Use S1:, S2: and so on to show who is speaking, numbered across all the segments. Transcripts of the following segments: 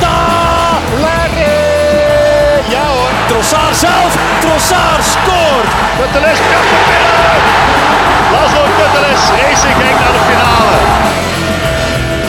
S1: Morata! leggen. Ja hoor. Trossard zelf. Trossard scoort.
S2: Putteles kapt de penalty. Laszlo Putteles racing kijkt naar de finale.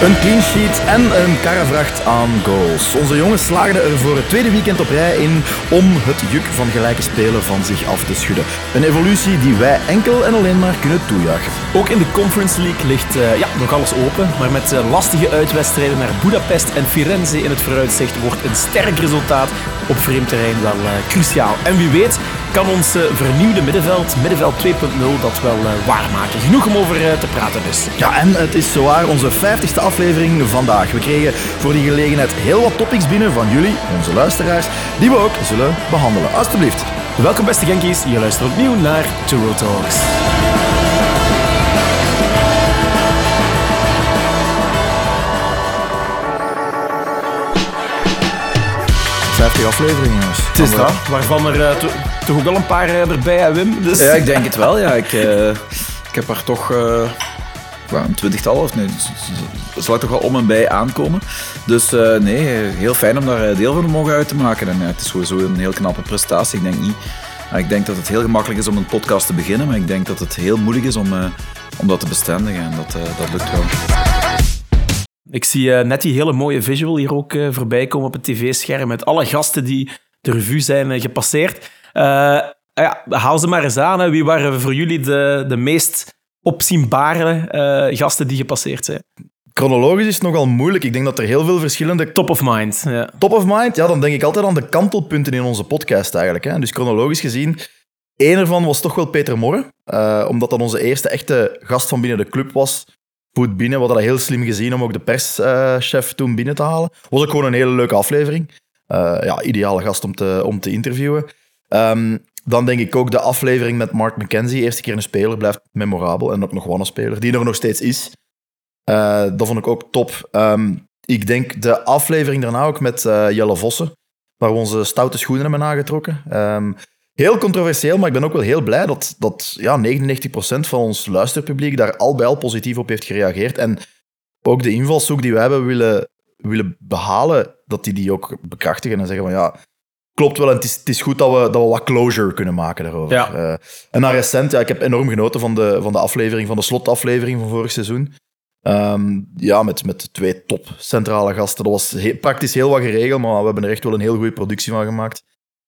S3: Een clean sheet en een karrevracht aan goals. Onze jongens slaagden er voor het tweede weekend op rij in om het juk van gelijke spelen van zich af te schudden. Een evolutie die wij enkel en alleen maar kunnen toejuichen.
S4: Ook in de Conference League ligt uh, ja, nog alles open, maar met uh, lastige uitwedstrijden naar Budapest en Firenze in het vooruitzicht wordt een sterk resultaat op vreemd terrein wel uh, cruciaal. En wie weet kan ons vernieuwde middenveld, middenveld 2.0, dat wel waarmaken. Genoeg om over te praten dus.
S3: Ja, en het is zowaar onze 50ste aflevering vandaag. We kregen voor die gelegenheid heel wat topics binnen van jullie, onze luisteraars, die we ook zullen behandelen. Alsjeblieft.
S4: Welkom beste Genkies, je luistert opnieuw naar Turo Talks.
S3: 50 afleveringen, jongens.
S4: Het is dat, waarvan er uh, toch ook al een paar uh, erbij, hè, Wim?
S5: Dus... Ja, ik denk het wel. Ja. Ik, uh, ik heb er toch een twintigtal of nee, dat zal toch wel om en bij aankomen. Dus nee, heel fijn om daar deel van te mogen uit te maken. En het is sowieso een heel knappe prestatie. Ik denk niet... Ik denk dat het heel gemakkelijk is om een podcast te beginnen, maar ik denk dat het heel moeilijk is om, om dat te bestendigen. En dat, dat lukt wel.
S4: Ik zie uh, net die hele mooie visual hier ook uh, voorbij komen op het tv-scherm met alle gasten die de revue zijn uh, gepasseerd. ja, haal ze maar eens aan. Wie waren voor jullie de, de meest opzienbare gasten die gepasseerd zijn?
S3: Chronologisch is het nogal moeilijk. Ik denk dat er heel veel verschillende...
S4: Top of mind, ja.
S3: Top of mind? Ja, dan denk ik altijd aan de kantelpunten in onze podcast eigenlijk. Hè. Dus chronologisch gezien... Eén ervan was toch wel Peter Morre, omdat dat onze eerste echte gast van binnen de club was goed binnen. We hadden dat heel slim gezien om ook de perschef toen binnen te halen. Was ook gewoon een hele leuke aflevering. Uh, ja, ideale gast om te, om te interviewen. Um, dan denk ik ook de aflevering met Mark McKenzie. Eerste keer een speler, blijft memorabel. En ook nog wel een speler, die er nog steeds is. Uh, dat vond ik ook top. Um, ik denk de aflevering daarna ook met uh, Jelle Vossen, waar we onze stoute schoenen hebben aangetrokken. Um, Heel controversieel, maar ik ben ook wel heel blij dat, dat ja, 99% van ons luisterpubliek daar al bij al positief op heeft gereageerd. En ook de invalshoek die wij hebben willen, willen behalen, dat die die ook bekrachtigen en zeggen van ja, klopt wel en het is, het is goed dat we, dat we wat closure kunnen maken daarover. Ja. Uh, en naar recent, ja, ik heb enorm genoten van de, van de aflevering, van de slotaflevering van vorig seizoen. Um, ja, met, met twee top centrale gasten. Dat was praktisch heel wat geregeld, maar we hebben er echt wel een heel goede productie van gemaakt.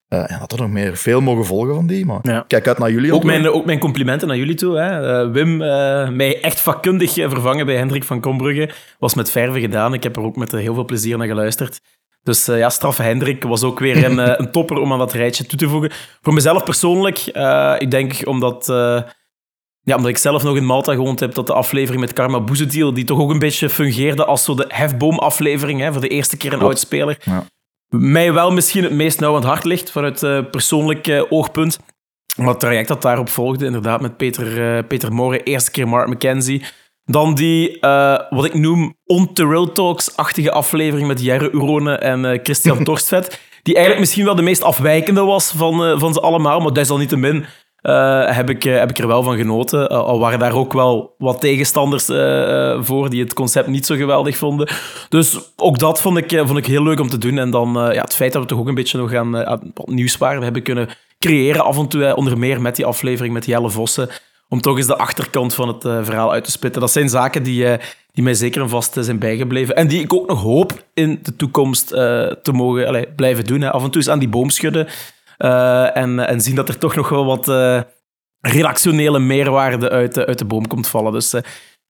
S3: Uh, en dat er nog meer veel mogen volgen van die. Maar kijk uit naar jullie.
S4: Ook mijn, ook mijn complimenten naar jullie toe. Hè. Uh, Wim, uh, mij echt vakkundig vervangen bij Hendrik van Kombrugge. Was met verve gedaan. Ik heb er ook met heel veel plezier naar geluisterd. Dus ja, straf Hendrik was ook weer een, een topper om aan dat rijtje toe te voegen. Voor mezelf persoonlijk, ik denk omdat, ja, omdat ik zelf nog in Malta gewoond heb, dat de aflevering met Karma Boezediel, die toch ook een beetje fungeerde als zo de hefboom-aflevering, voor de eerste keer een oud speler. Ja mij wel misschien het meest nauw aan het hart ligt vanuit uh, persoonlijk uh, oogpunt. Maar het traject dat daarop volgde, inderdaad, met Peter, uh, Peter Moore, eerste keer Mark McKenzie. Dan die, wat ik noem, on-Terrell Talks-achtige aflevering met Jerre Urone en Christian Torstvet. Die eigenlijk misschien wel de meest afwijkende was van, van ze allemaal, maar desalniettemin uh, heb, ik, heb ik er wel van genoten. al waren daar ook wel wat tegenstanders voor die het concept niet zo geweldig vonden. Dus ook dat vond ik, vond ik heel leuk om te doen. En dan ja, het feit dat we toch ook een beetje nog aan, aan nieuwswaarde hebben kunnen creëren. Af en toe, onder meer met die aflevering met Jelle Vossen. Om toch eens de achterkant van het verhaal uit te spitten. Dat zijn zaken die, die mij zeker en vast zijn bijgebleven. En die ik ook nog hoop in de toekomst te mogen blijven doen. Hè. Af en toe eens aan die boom schudden. Uh, en, en zien dat er toch nog wel wat uh, redactionele meerwaarde uit, de, uit de boom komt vallen. Dus uh,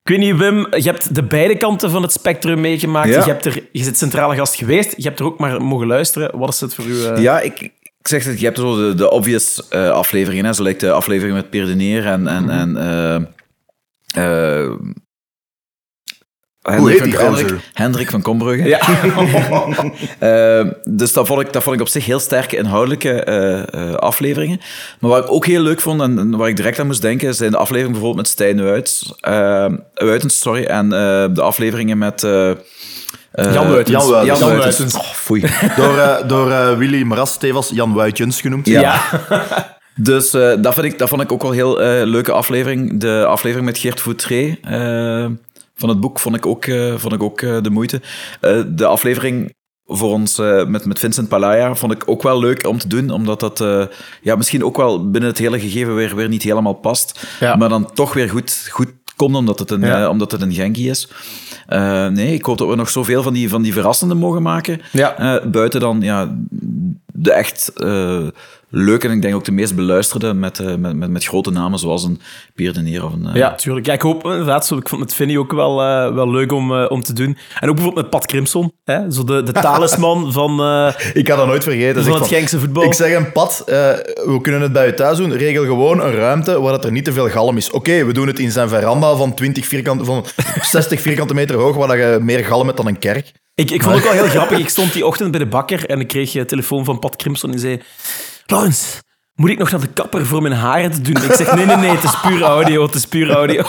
S4: ik weet niet, Wim, je hebt de beide kanten van het spectrum meegemaakt. Ja. Je, hebt er, je bent centrale gast geweest, je hebt er ook maar mogen luisteren. Wat is het voor u?
S5: Ja, ik, ik zeg het, je hebt zo de, de obvious afleveringen, hè, zo lijkt de aflevering met Neer en, en, mm -hmm. en
S3: Hendrik, Hendrik,
S5: Hendrik, van Kombrugge. Ja. uh, dus dat vond, ik, dat vond ik op zich heel sterke inhoudelijke uh, uh, afleveringen. Maar wat ik ook heel leuk vond en, en waar ik direct aan moest denken, zijn de afleveringen bijvoorbeeld met Stijn Uits, Uitens, sorry, en de afleveringen met...
S4: Jan Wuitens.
S3: Jan
S4: Wuitens.
S3: Jan Wuitens. Oh, foei. door door Willy Maras Stevens Jan Wuitjens genoemd.
S5: Ja. ja. dus dat, vind ik, dat vond ik ook wel een heel leuke aflevering. De aflevering met Geert Foutré van het boek vond ik ook, uh, vond ik ook uh, de moeite. Uh, de aflevering voor ons eh, met, met Vincent Palaya vond ik ook wel leuk om te doen, omdat dat eh, ja, misschien ook wel binnen het hele gegeven weer, weer niet helemaal past,
S4: Ja.
S5: maar dan toch weer goed, goed komt omdat het een,
S4: Ja.
S5: eh, omdat het een Genki is. Eh, nee, ik hoop dat we nog zoveel van die, van die verrassenden mogen maken.
S4: Ja.
S5: Eh, buiten dan ja, de echt eh, leuke en ik denk ook de meest beluisterde met, eh, met, met, met grote namen zoals een Pierre de Nier of een... eh,
S4: Ja, tuurlijk. Ja, ik hoop inderdaad, zo, ik vond het met Vinny ook wel, eh, wel leuk om, eh, om te doen. En ook bijvoorbeeld met Pat Crimson, hè? Zo de, de talisman van, eh,
S3: Ik ga dat nooit vergeten.
S4: van
S3: Zeg
S4: het
S3: van,
S4: Genkse voetbal.
S3: Ik zeg een pad, eh, we kunnen het bij je thuis doen. Regel gewoon een ruimte waar dat er niet te veel galm is. Oké, we doen het in zijn veranda van, 20 vierkante, van 60 vierkante meter hoog, waar dat je meer galm hebt dan een kerk.
S4: Ik, ik vond het ook wel heel grappig. Ik stond die ochtend bij de bakker en ik kreeg een telefoon van Pat Crimson en die zei... Laurens, moet ik nog naar de kapper voor mijn haren te doen? Ik zeg, nee, nee, nee, het is puur audio, het is puur audio.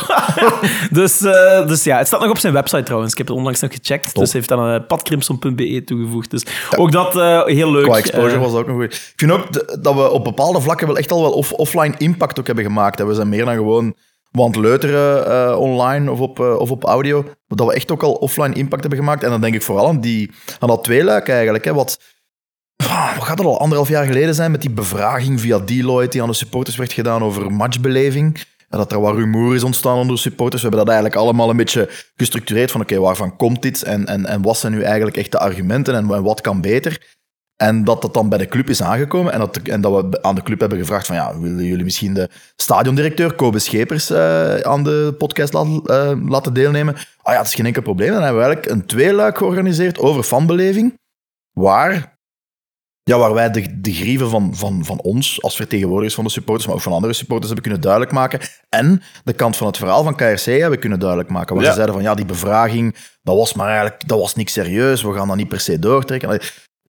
S4: dus, eh, dus ja, het staat nog op zijn website trouwens. Ik heb het onlangs nog gecheckt. Dus hij heeft dan uh, toegevoegd. Dus ook dat eh, heel leuk.
S3: Qua exposure
S4: Eh,
S3: was dat ook nog goed. Ik vind ook dat we op bepaalde vlakken wel echt al wel off- offline impact ook hebben gemaakt. We zijn meer dan gewoon want leuteren online of op, of op audio. Maar dat we echt ook al offline impact hebben gemaakt. En dan denk ik vooral aan, die, aan dat tweeluik eigenlijk. Hè, wat, wat gaat dat al anderhalf jaar geleden zijn met die bevraging via Deloitte die aan de supporters werd gedaan over matchbeleving. En dat er wat rumoer is ontstaan onder de supporters. We hebben dat eigenlijk allemaal een beetje gestructureerd van oké, waarvan komt dit en, en, en wat zijn nu eigenlijk echt de argumenten en, wat kan beter. En dat dat dan bij de club is aangekomen en dat, en dat we aan de club hebben gevraagd van ja, willen jullie misschien de stadiondirecteur Kobe Schepers eh, aan de podcast laten, eh, laten deelnemen? Ah ja, het is geen enkel probleem. Dan hebben we eigenlijk een tweeluik georganiseerd over fanbeleving, waar, ja, waar wij de, de grieven van, van, van ons als vertegenwoordigers van de supporters, maar ook van andere supporters hebben kunnen duidelijk maken. En de kant van het verhaal van KRC hebben kunnen duidelijk maken. Waar
S5: Ja.
S3: ze zeiden van ja, die bevraging, dat was maar eigenlijk dat was niks serieus, we gaan dat niet per se doortrekken.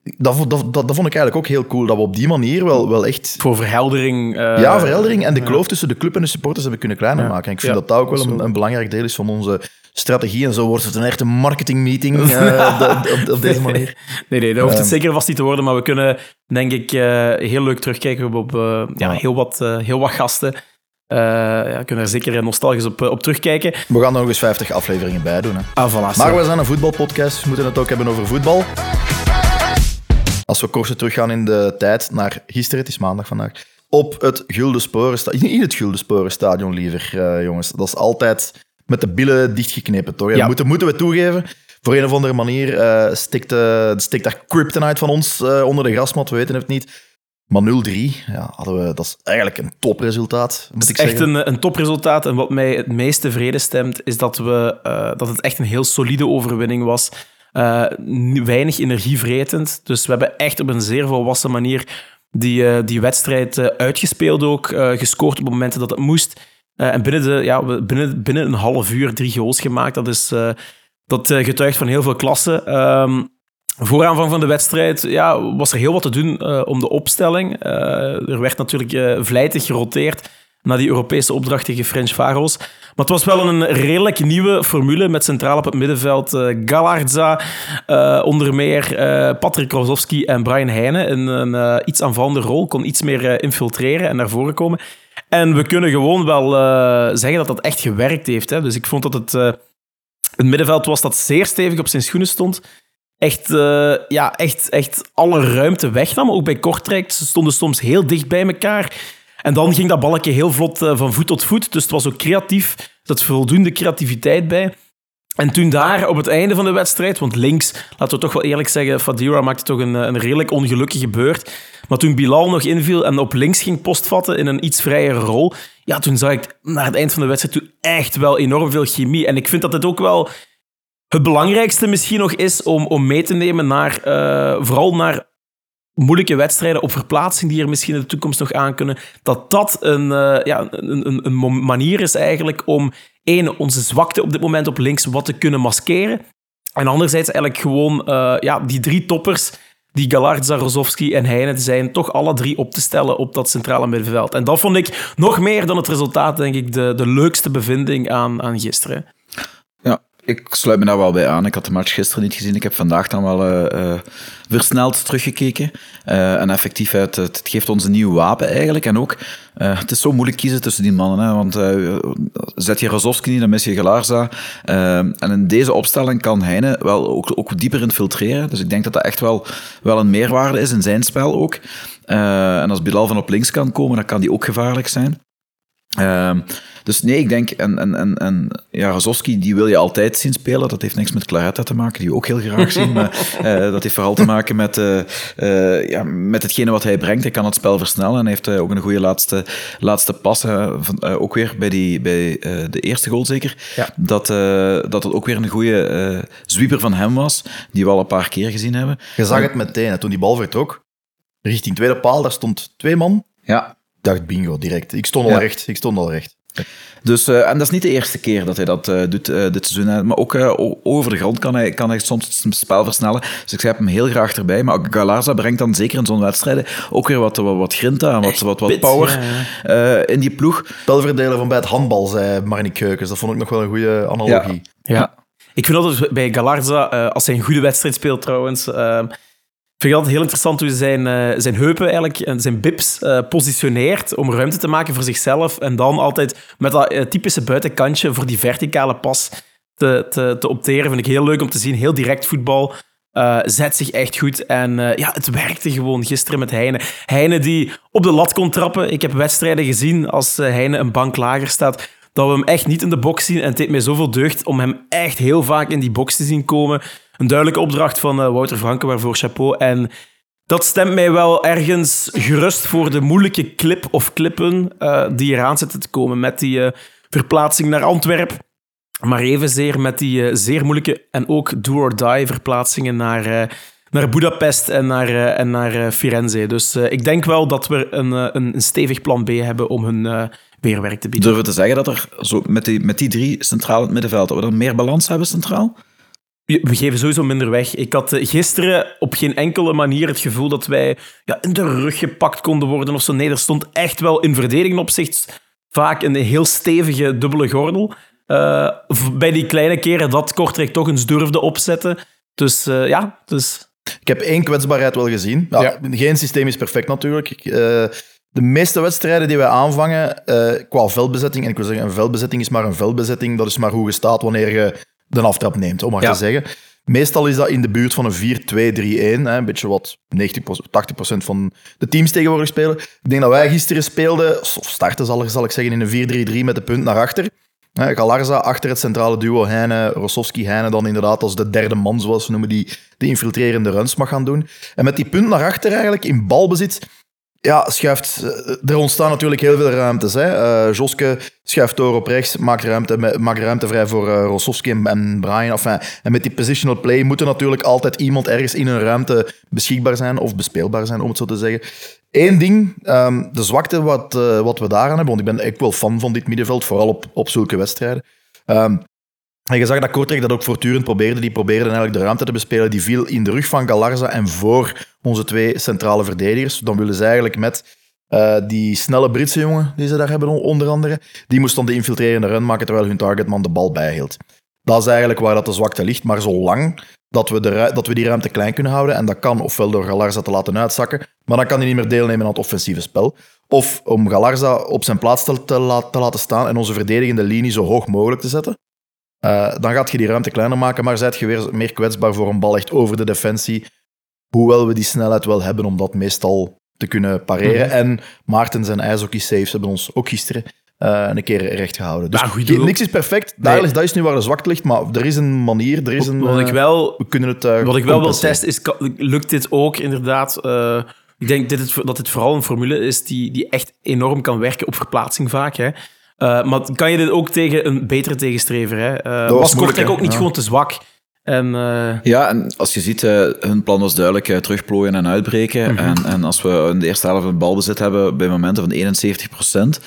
S3: Dat, vond- dat, dat, dat vond ik eigenlijk ook heel cool, dat we op die manier wel, wel echt
S4: Voor verheldering. eh,
S3: ja, verheldering en de kloof tussen de club en de supporters hebben kunnen kleiner
S4: Ja.
S3: maken. En ik vind
S4: Ja,
S3: dat dat ook wel een, een belangrijk deel is van onze strategie. En zo wordt het een echte marketingmeeting de- op, op deze manier.
S4: Nee, nee, dat hoeft het
S3: Ehm.
S4: zeker vast niet te worden, maar we kunnen, denk ik, eh, heel leuk terugkijken op ja, heel, wat, heel wat gasten. Eh ja, kunnen er zeker nostalgisch op, op terugkijken.
S3: We gaan er nog eens 50 afleveringen bij doen. Hè.
S4: Ah, voilà.
S3: Maar we zijn een voetbalpodcast, dus we moeten het ook hebben over voetbal. Als we korsen teruggaan in de tijd naar gisteren, het is maandag vandaag, op het Gulden Sporenstadion. In het Gulden Sporenstadion liever, eh, jongens. Dat is altijd met de billen dichtgeknepen, toch? Ja.
S4: Ja.
S3: Moeten, moeten we toegeven. Voor een of andere manier eh stikt, eh, stikt daar kryptonite van ons onder de grasmat, we weten het niet. Maar 0-3, ja, hadden we, dat is eigenlijk een topresultaat, moet ik
S4: Het is echt een, een topresultaat. En wat mij het meest tevreden stemt, is dat, we, dat het echt een heel solide overwinning was. Eh, weinig energievretend. Dus we hebben echt op een zeer volwassen manier die, eh, die wedstrijd eh, uitgespeeld ook. gescoord op momenten dat het moest. En binnen, de, ja, binnen, binnen een half uur drie goals gemaakt. Dat, is, dat getuigt van heel veel klasse. Ehm voor aanvang van de wedstrijd ja, was er heel wat te doen om de opstelling. Er werd natuurlijk vlijtig geroteerd naar die Europese opdracht tegen French Faroes. Maar het was wel een redelijk nieuwe formule met centraal op het middenveld eh Galardza, eh, onder meer eh, Patrick Rozovski en Brian Heijnen in een iets aanvallende rol, kon iets meer infiltreren en naar voren komen. En we kunnen gewoon wel zeggen dat dat echt gewerkt heeft. Hè. Dus ik vond dat het, het middenveld was dat zeer stevig op zijn schoenen stond echt, ja, echt, echt alle ruimte wegnam. Ook bij Kortrijk. Ze stonden soms heel dicht bij elkaar. En dan ging dat balkje heel vlot eh, van voet tot voet. Dus het was ook creatief. Er zat voldoende creativiteit bij. En toen daar op het einde van de wedstrijd, want links, laten we toch wel eerlijk zeggen, Fadira maakte toch een, eh, een redelijk ongelukkige beurt. Maar toen Bilal nog inviel en op links ging postvatten in een iets vrijere rol, ja, toen zag ik naar het eind van de wedstrijd toen echt wel enorm veel chemie. En ik vind dat het ook wel het belangrijkste misschien nog is om, om mee te nemen naar, eh, vooral naar moeilijke wedstrijden op verplaatsing die er misschien in de toekomst nog aan kunnen, dat dat een, eh, ja, een, een, een manier is eigenlijk om één, onze zwakte op dit moment op links wat te kunnen maskeren. En anderzijds eigenlijk gewoon eh, ja, die drie toppers, die Galard, Zarozovski en Heijnen zijn, toch alle drie op te stellen op dat centrale middenveld. En dat vond ik nog meer dan het resultaat, denk ik, de, de leukste bevinding aan, aan gisteren.
S5: Ik sluit me daar wel bij aan. Ik had de match gisteren niet gezien. Ik heb vandaag dan wel eh, eh, versneld teruggekeken. Eh, en effectief, het, het geeft ons een nieuw wapen eigenlijk. En ook, het is zo moeilijk kiezen tussen die mannen. Hè, want zet je Rozovski niet, dan mis je Galarza. En in deze opstelling kan Heine wel ook, ook dieper infiltreren. Dus ik denk dat dat echt wel, wel een meerwaarde is in zijn spel ook. En als Bilal van op links kan komen, dan kan die ook gevaarlijk zijn. Ehm, dus nee, ik denk, en, en, en, en die wil je altijd zien spelen. Dat heeft niks met Claretta te maken, die we ook heel graag zien. maar eh, dat heeft vooral te maken met, eh, eh, ja, met hetgene wat hij brengt. Hij kan het spel versnellen en heeft ook een goede laatste, laatste pas. van, ook weer bij, die, bij de eerste goal zeker.
S4: Ja.
S5: Dat, dat het ook weer een goede sweeper van hem was, die we al een paar keer gezien hebben.
S3: Je zag het meteen, hè, toen die bal vertrok. Richting tweede paal, daar stond twee man.
S5: Ja,
S3: dacht bingo, direct. Ik stond al
S5: Ja.
S3: recht. Ik stond al recht.
S5: Dus, eh, en dat is niet de eerste keer dat hij dat eh, doet eh, dit seizoen. Maar ook eh, over de grond kan hij, kan hij soms het spel versnellen. Dus ik heb hem heel graag erbij. Maar Galarza brengt dan zeker in zo'n wedstrijden ook weer wat, wat, wat grinta en wat, wat, wat power
S4: ja,
S5: eh, in die ploeg.
S3: Spelverdeler van bij het handbal, zei Marnik Keukens. Dat vond ik nog wel een goede analogie.
S4: Ja. Ik vind altijd bij Galarza, eh, als hij een goede wedstrijd speelt trouwens, eh, vind ik altijd heel interessant hoe zijn, eh, zijn heupen eigenlijk en zijn bips eh, positioneert om ruimte te maken voor zichzelf. En dan altijd met dat eh, typische buitenkantje voor die verticale pas te, te, te opteren. Vind ik heel leuk om te zien. Heel direct voetbal. Eh, zet zich echt goed. En eh, ja, het werkte gewoon gisteren met Heine. Heine die op de lat kon trappen. Ik heb wedstrijden gezien als eh, Heine een bank lager staat. Dat we hem echt niet in de box zien. En het deed mij zoveel deugd om hem echt heel vaak in die box te zien komen. Een duidelijke opdracht van eh, Wouter Franke, waarvoor chapeau. En dat stemt mij wel ergens gerust voor de moeilijke clip of clippen eh, die eraan zitten te komen. Met die eh, verplaatsing naar Antwerpen. Maar evenzeer met die zeer moeilijke en ook do-or-die verplaatsingen naar, naar Budapest en naar, en naar Firenze. Dus ik denk wel dat we een, een, een stevig plan B hebben om hun weerwerk te bieden.
S5: Durven te zeggen dat er zo met, die, met die drie centraal in het middenveld, dat we dan meer balans hebben centraal?
S4: We geven sowieso minder weg. Ik had eh, gisteren op geen enkele manier het gevoel dat wij ja, in de rug gepakt konden worden of zo. Nee, er stond echt wel in verdediging opzicht vaak een heel stevige dubbele gordel. Eh, bij die kleine keren dat Kortrijk toch eens durfde opzetten. Dus eh, ja, dus...
S3: Ik heb één kwetsbaarheid wel gezien. Ja, Geen systeem is perfect natuurlijk. Ik, eh, de meeste wedstrijden die wij aanvangen eh, qua veldbezetting, en ik wil zeggen, een veldbezetting is maar een veldbezetting, dat is maar hoe je staat wanneer je de aftrap neemt, om maar
S5: Ja.
S3: te zeggen. Meestal is dat in de buurt van een 4-2-3-1, hè, een beetje wat 90%, 80% van de teams tegenwoordig spelen. Ik denk dat wij gisteren speelden, of starten zal, zal ik zeggen, in een 4-3-3 met de punt naar achter. Hè, Galarza achter het centrale duo Heine, Rossovski, Heine dan inderdaad als de derde man, zoals ze noemen, die de infiltrerende runs mag gaan doen. En met die punt naar achter eigenlijk, in balbezit, ja, schuift... eh, Er ontstaan natuurlijk heel veel ruimtes. Hè. Eh, Joske schuift door op rechts, maakt ruimte, maakt ruimte vrij voor Rossovski en, Brian. Enfin, en met die positional play moet er natuurlijk altijd iemand ergens in een ruimte beschikbaar zijn of bespeelbaar zijn, om het zo te zeggen. Eén ding, ehm, de zwakte wat, wat we daaraan hebben, want ik ben echt wel fan van dit middenveld, vooral op, op zulke wedstrijden. Ehm, en je zag dat Kortrijk dat ook voortdurend probeerde. Die probeerden eigenlijk de ruimte te bespelen. Die viel in de rug van Galarza en voor onze twee centrale verdedigers. Dan willen ze eigenlijk met eh, die snelle Britse jongen die ze daar hebben, onder andere, die moest dan de infiltrerende run maken terwijl hun targetman de bal bijhield. Dat is eigenlijk waar dat de zwakte ligt. Maar zolang dat we, de, dat we die ruimte klein kunnen houden, en dat kan ofwel door Galarza te laten uitzakken, maar dan kan hij niet meer deelnemen aan het offensieve spel. Of om Galarza op zijn plaats te, te laten staan en onze verdedigende linie zo hoog mogelijk te zetten. Eh, dan gaat je die ruimte kleiner maken, maar zijt je weer meer kwetsbaar voor een bal echt over de defensie. Hoewel we die snelheid wel hebben om dat meestal te kunnen pareren.
S4: Mhm.
S3: En Maartens en IJshockey Saves hebben ons ook gisteren eh, een keer recht gehouden. Dus
S4: Ja,
S3: niks is perfect. Daar
S4: Nee.
S3: is, dat is nu waar de zwakte ligt, maar er is een manier, er is een...
S4: Wat ik
S3: eh,
S4: wel
S3: we kunnen het
S4: Wat ik wel wil testen is, lukt dit ook inderdaad? Ik denk dit dat dit vooral een formule is die, die echt enorm kan werken op verplaatsing vaak. Hè. Eh, maar kan je dit ook tegen een betere tegenstrever? Hè? Eh,
S3: was
S4: Kortrijk ook niet
S3: Ja.
S4: gewoon te zwak? En eh,
S5: Ja, en als je ziet, hun plan was duidelijk terugplooien en uitbreken.
S4: Mhm.
S5: en, en als we in de eerste helft een balbezit hebben bij momenten van 71%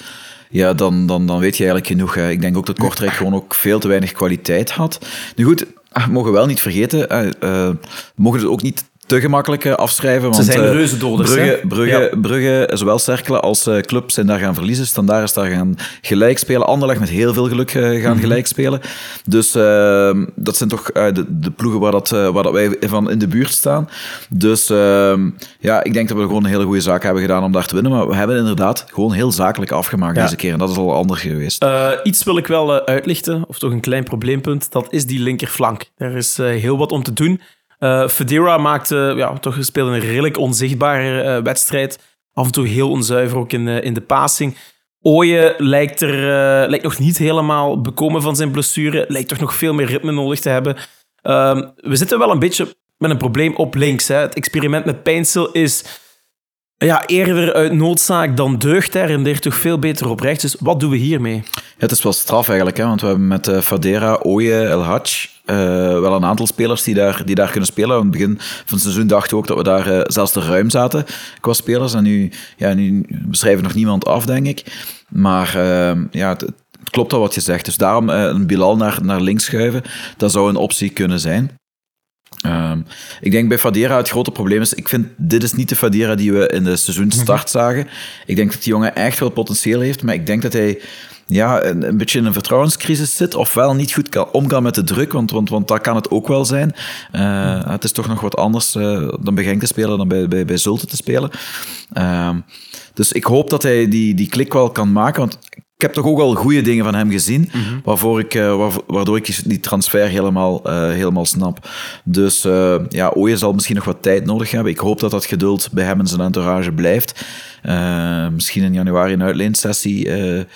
S5: ja, dan, dan, dan weet je eigenlijk genoeg. Hè. Ik denk ook dat Kortrijk gewoon ook veel te weinig kwaliteit had. Nu goed, ah, we mogen wel niet vergeten, we mogen het ook niet te gemakkelijk eh, afschrijven. Want,
S4: Ze zijn
S5: eh,
S4: reuzendoders,
S5: Brugge,
S4: hè?
S5: Brugge,
S4: Ja.
S5: Brugge, zowel Cerkelen als eh, Club zijn daar gaan verliezen. Standaard is daar gaan gelijk spelen. Anderlecht met heel veel geluk eh, gaan gelijk spelen. Dus eh, dat zijn toch eh, de, de ploegen waar, dat, eh, waar dat wij van in de buurt staan. Dus eh, ja, ik denk dat we gewoon een hele goede zaak hebben gedaan om daar te winnen. Maar we hebben inderdaad gewoon heel zakelijk afgemaakt
S4: Ja.
S5: deze keer. En dat is al anders geweest.
S4: Eh, iets wil ik wel eh, uitlichten, of toch een klein probleempunt. Dat is die linkerflank. Er is eh, heel wat om te doen. Eh Federa maakte, ja, toch speelde een redelijk onzichtbare eh, wedstrijd. Af en toe heel onzuiver ook in, eh, in de passing. Ooyen lijkt, er, lijkt nog niet helemaal bekomen van zijn blessure. Lijkt toch nog veel meer ritme nodig te hebben. Ehm, we zitten wel een beetje met een probleem op links. Hè. Het experiment met Pijnsel is ja, eerder uit noodzaak dan deugd. Hij rendeert toch veel beter op rechts. Dus wat doen we hiermee?
S5: Het is wel straf eigenlijk, hè, want we hebben met Fadera, Oye, El Hadj eh, wel een aantal spelers die daar, die daar kunnen spelen. Aan het begin van het seizoen dachten we ook dat we daar eh, zelfs te ruim zaten qua spelers. En nu, ja, nu beschrijven nog niemand af, denk ik. Maar eh, ja, het, het klopt al wat je zegt. Dus daarom eh, een Bilal naar, naar links schuiven, dat zou een optie kunnen zijn. Ehm, ik denk bij Fadera het grote probleem is, ik vind dit is niet de Fadera die we in de seizoenstart zagen. Ik denk dat die jongen echt wel potentieel heeft, maar ik denk dat hij ja, een, beetje in een vertrouwenscrisis zit, ofwel niet goed kan omgaan met de druk, want, want, want dat kan het ook wel zijn. Eh, het is toch nog wat anders eh, dan bij Genk te spelen dan bij, bij, bij Zulte te spelen. Ehm, dus ik hoop dat hij die, die klik wel kan maken, want ik heb toch ook al goede dingen van hem gezien, waarvoor ik, eh, waardoor ik die- transfer helemaal, eh, helemaal snap. Dus eh ja, Ooyen zal misschien nog wat tijd nodig hebben. Ik hoop dat dat geduld bij hem en zijn entourage blijft. Eh, misschien in januari een uitleensessie eh, eh,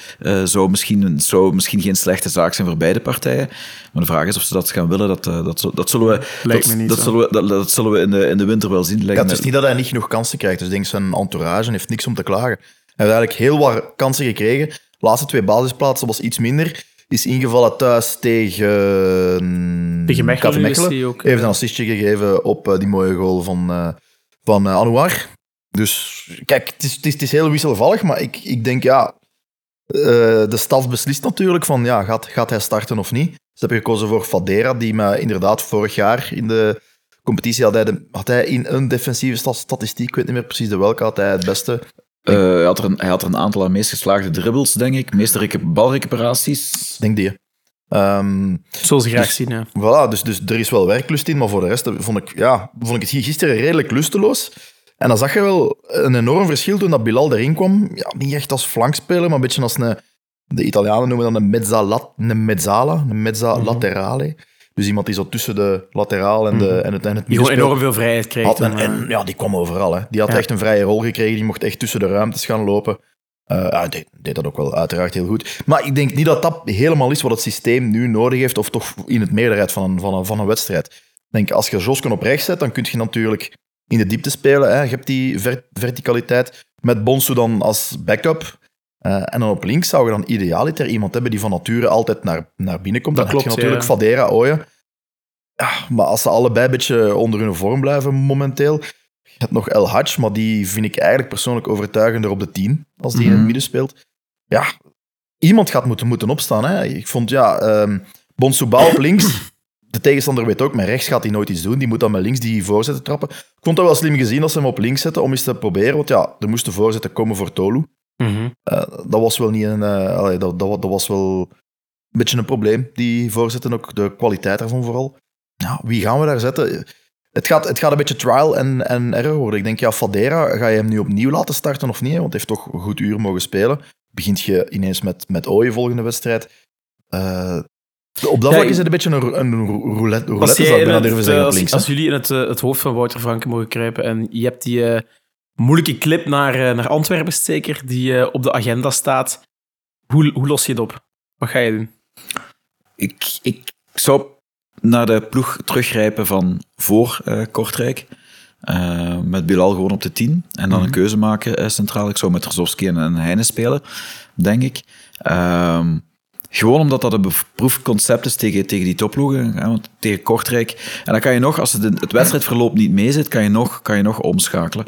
S5: zou, misschien, zou misschien geen slechte zaak zijn voor beide partijen. Maar de vraag is of ze dat gaan willen. Dat, dat, dat zullen we,
S4: Lijkt
S5: dat,
S4: me niet
S5: dat,
S4: zo.
S5: zullen we, dat, dat zullen we in de, in de winter wel zien.
S3: Ja, het is niet dat hij niet genoeg kansen krijgt. Dus ik denk zijn entourage heeft niks om te klagen. Hij heeft eigenlijk heel wat kansen gekregen. De laatste twee basisplaatsen was iets minder. Is ingevallen thuis tegen...
S4: Tegen Mechelen hij ook,
S3: Heeft
S4: eh,
S3: een assistje gegeven op eh, die mooie goal van, eh van eh, Anouar. Dus kijk, het is, het is, het is heel wisselvallig, maar ik, ik denk ja... de staf beslist natuurlijk van ja, gaat, gaat hij starten of niet. Ze hebben gekozen voor Fadera, die me inderdaad vorig jaar in de competitie had hij, de- had hij in een defensieve sta- statistiek, ik weet niet meer precies de welke, had hij het beste.
S5: Eh, hij, had er een, hij had er een aantal aan meest geslaagde dribbles, denk ik. Meeste rec- balrecuperaties.
S3: Ik denk die. Ehm,
S4: Zoals graag
S3: Dus-
S4: zien. Ja.
S3: voilà, dus, dus er is wel werklust in, maar voor de rest vond ik, ja, vond ik het gisteren redelijk lusteloos. En dan zag je wel een enorm verschil toen dat Bilal erin kwam. Ja, niet echt als flankspeler, maar een beetje als een... De Italianen noemen dat een mezzalat, een mezzala, een mezza laterale. Dus iemand die zo tussen de lateraal en, de, en het, en het
S4: Die enorm veel vrijheid.
S3: Had en,
S4: en, eh,
S3: ja, die kwam overal. Hè. Die had
S4: Ja.
S3: echt een vrije rol gekregen. Die mocht echt tussen de ruimtes gaan lopen. Eh ja, hij deed, deed dat ook wel uiteraard heel goed. Maar ik denk niet dat dat helemaal is wat het systeem nu nodig heeft, of toch in het meerderheid van een, van een, van een wedstrijd. Ik denk, als je Josken op rechts zet, dan kun je natuurlijk in de diepte spelen. Hè. Je hebt die ver- verticaliteit met Bonsu dan als backup. Eh, en dan op links zou je dan idealiter iemand hebben die van nature altijd naar, naar binnen komt.
S4: Dat
S3: dan heb
S4: klopt,
S3: je natuurlijk
S4: ja.
S3: Fadera, Ooyen. Ja, maar als ze allebei een beetje onder hun vorm blijven momenteel. Je hebt nog El Hadj, maar die vind ik eigenlijk persoonlijk overtuigender op de 10 als die in het
S5: Mhm.
S3: midden speelt. Ja, iemand gaat moeten, moeten opstaan. Hè. Ik vond, ja, Bonsoubal op links. De tegenstander weet ook, met rechts gaat hij nooit iets doen. Die moet dan met links die voorzetten trappen. Ik vond dat wel slim gezien als ze hem op links zetten om eens te proberen. Want ja, er moesten voorzetten komen voor Tolu.
S4: Mhm.
S3: Eh, dat was wel niet een... eh, allee, dat, dat, wa- dat was wel een beetje een probleem, die voorzetten. Ook de kwaliteit daarvan vooral. Ja, wie gaan we daar zetten? Het gaat, het gaat een beetje trial en, en error worden. Ik denk, ja, Fadera, ga je hem nu opnieuw laten starten of niet? Want hij heeft toch een goed uur mogen spelen. Begint je ineens met, met Ooyen volgende wedstrijd. Eh, op dat
S4: Ja,
S3: vlak is het een beetje een, een rou- roulette,
S4: Als,
S3: roulette
S4: jij
S3: zou ik
S4: in
S3: bijna
S4: het,
S3: durven zeggen,
S4: als,
S3: links.
S4: als jullie in het, het hoofd van Wouter Franke mogen kruipen en je hebt die moeilijke clip naar, eh, naar Antwerpen zeker, die eh, op de agenda staat, hoe, hoe los je het op? Wat ga je doen?
S5: Ik, ik zou naar de ploeg teruggrijpen van voor eh, Kortrijk. Met Bilal gewoon op de 10. En dan een keuze maken centraal. Ik zou met Rozovski en, en Heine spelen, denk ik. Ehm, gewoon omdat dat een beproefd concept is tegen, tegen die topploegen. hè, want tegen Kortrijk. En dan kan je nog, als het, het wedstrijdverloop niet meezit, kan je nog, kan je nog omschakelen.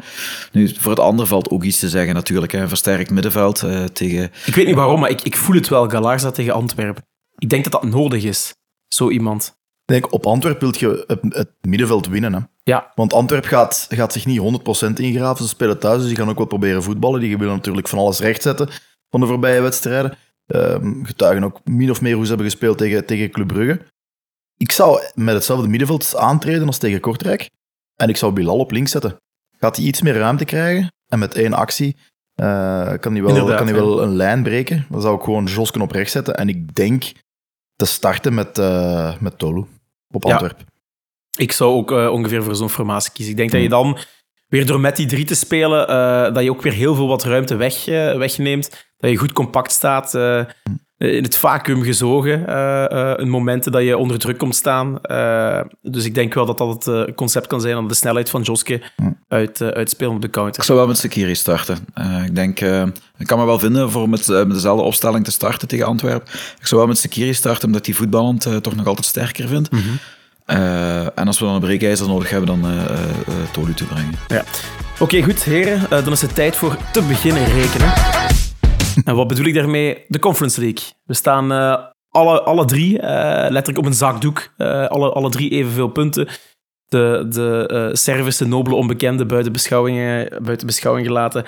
S5: Nu, voor het andere valt ook iets te zeggen natuurlijk. Hè. Een versterkt middenveld eh, tegen...
S4: Ik weet niet waarom, maar ik, ik voel het wel, Galarza tegen Antwerpen. Ik denk dat dat nodig is, zo iemand.
S3: Denk, op Antwerpen wil je het, het middenveld winnen. Hè.
S4: Ja.
S3: Want Antwerp gaat, gaat zich niet 100% ingraven. Ze spelen thuis, dus die gaan ook wel proberen voetballen. Die willen natuurlijk van alles rechtzetten van de voorbije wedstrijden. Ehm, getuigen ook min of meer hoe ze hebben gespeeld tegen, tegen Club Brugge. Ik zou met hetzelfde middenveld aantreden als tegen Kortrijk. En ik zou Bilal op links zetten. Gaat hij iets meer ruimte krijgen? En met één actie eh, kan hij wel,
S4: Inderdaad,
S3: kan hij
S4: ja.
S3: wel een lijn breken. Dan zou ik gewoon Josken op rechts zetten. En ik denk te starten met, eh, met Tolu op
S4: Ja.
S3: Antwerp.
S4: Ik zou ook eh, ongeveer voor zo'n formatie kiezen. Ik denk dat je dan weer door met die drie te spelen, dat je ook weer heel veel wat ruimte weg, wegneemt. Dat je goed compact staat, eh, in het vacuüm gezogen, eh, eh, in momenten dat je onder druk komt staan. Dus ik denk wel dat dat het concept kan zijn om de snelheid van Joske uit, eh, uitspelen op de
S5: Ik
S4: counter.
S5: zou wel met Sekiri starten. Ik denk, ik kan me wel vinden voor met, met dezelfde opstelling te starten tegen Antwerpen. Ik zou wel met Sekiri starten, omdat die voetballend toch nog altijd sterker vindt. Eh, en als we dan een breekijzer nodig hebben, dan eh, Tolu te brengen.
S4: Ja. Oké, goed, heren. Dan is het tijd voor te beginnen rekenen. en wat bedoel ik daarmee? De Conference League. We staan eh, alle, alle drie eh, letterlijk op een zakdoek. Eh, alle, alle drie evenveel punten. De, de eh Servische nobele onbekende buiten beschouwing, gelaten.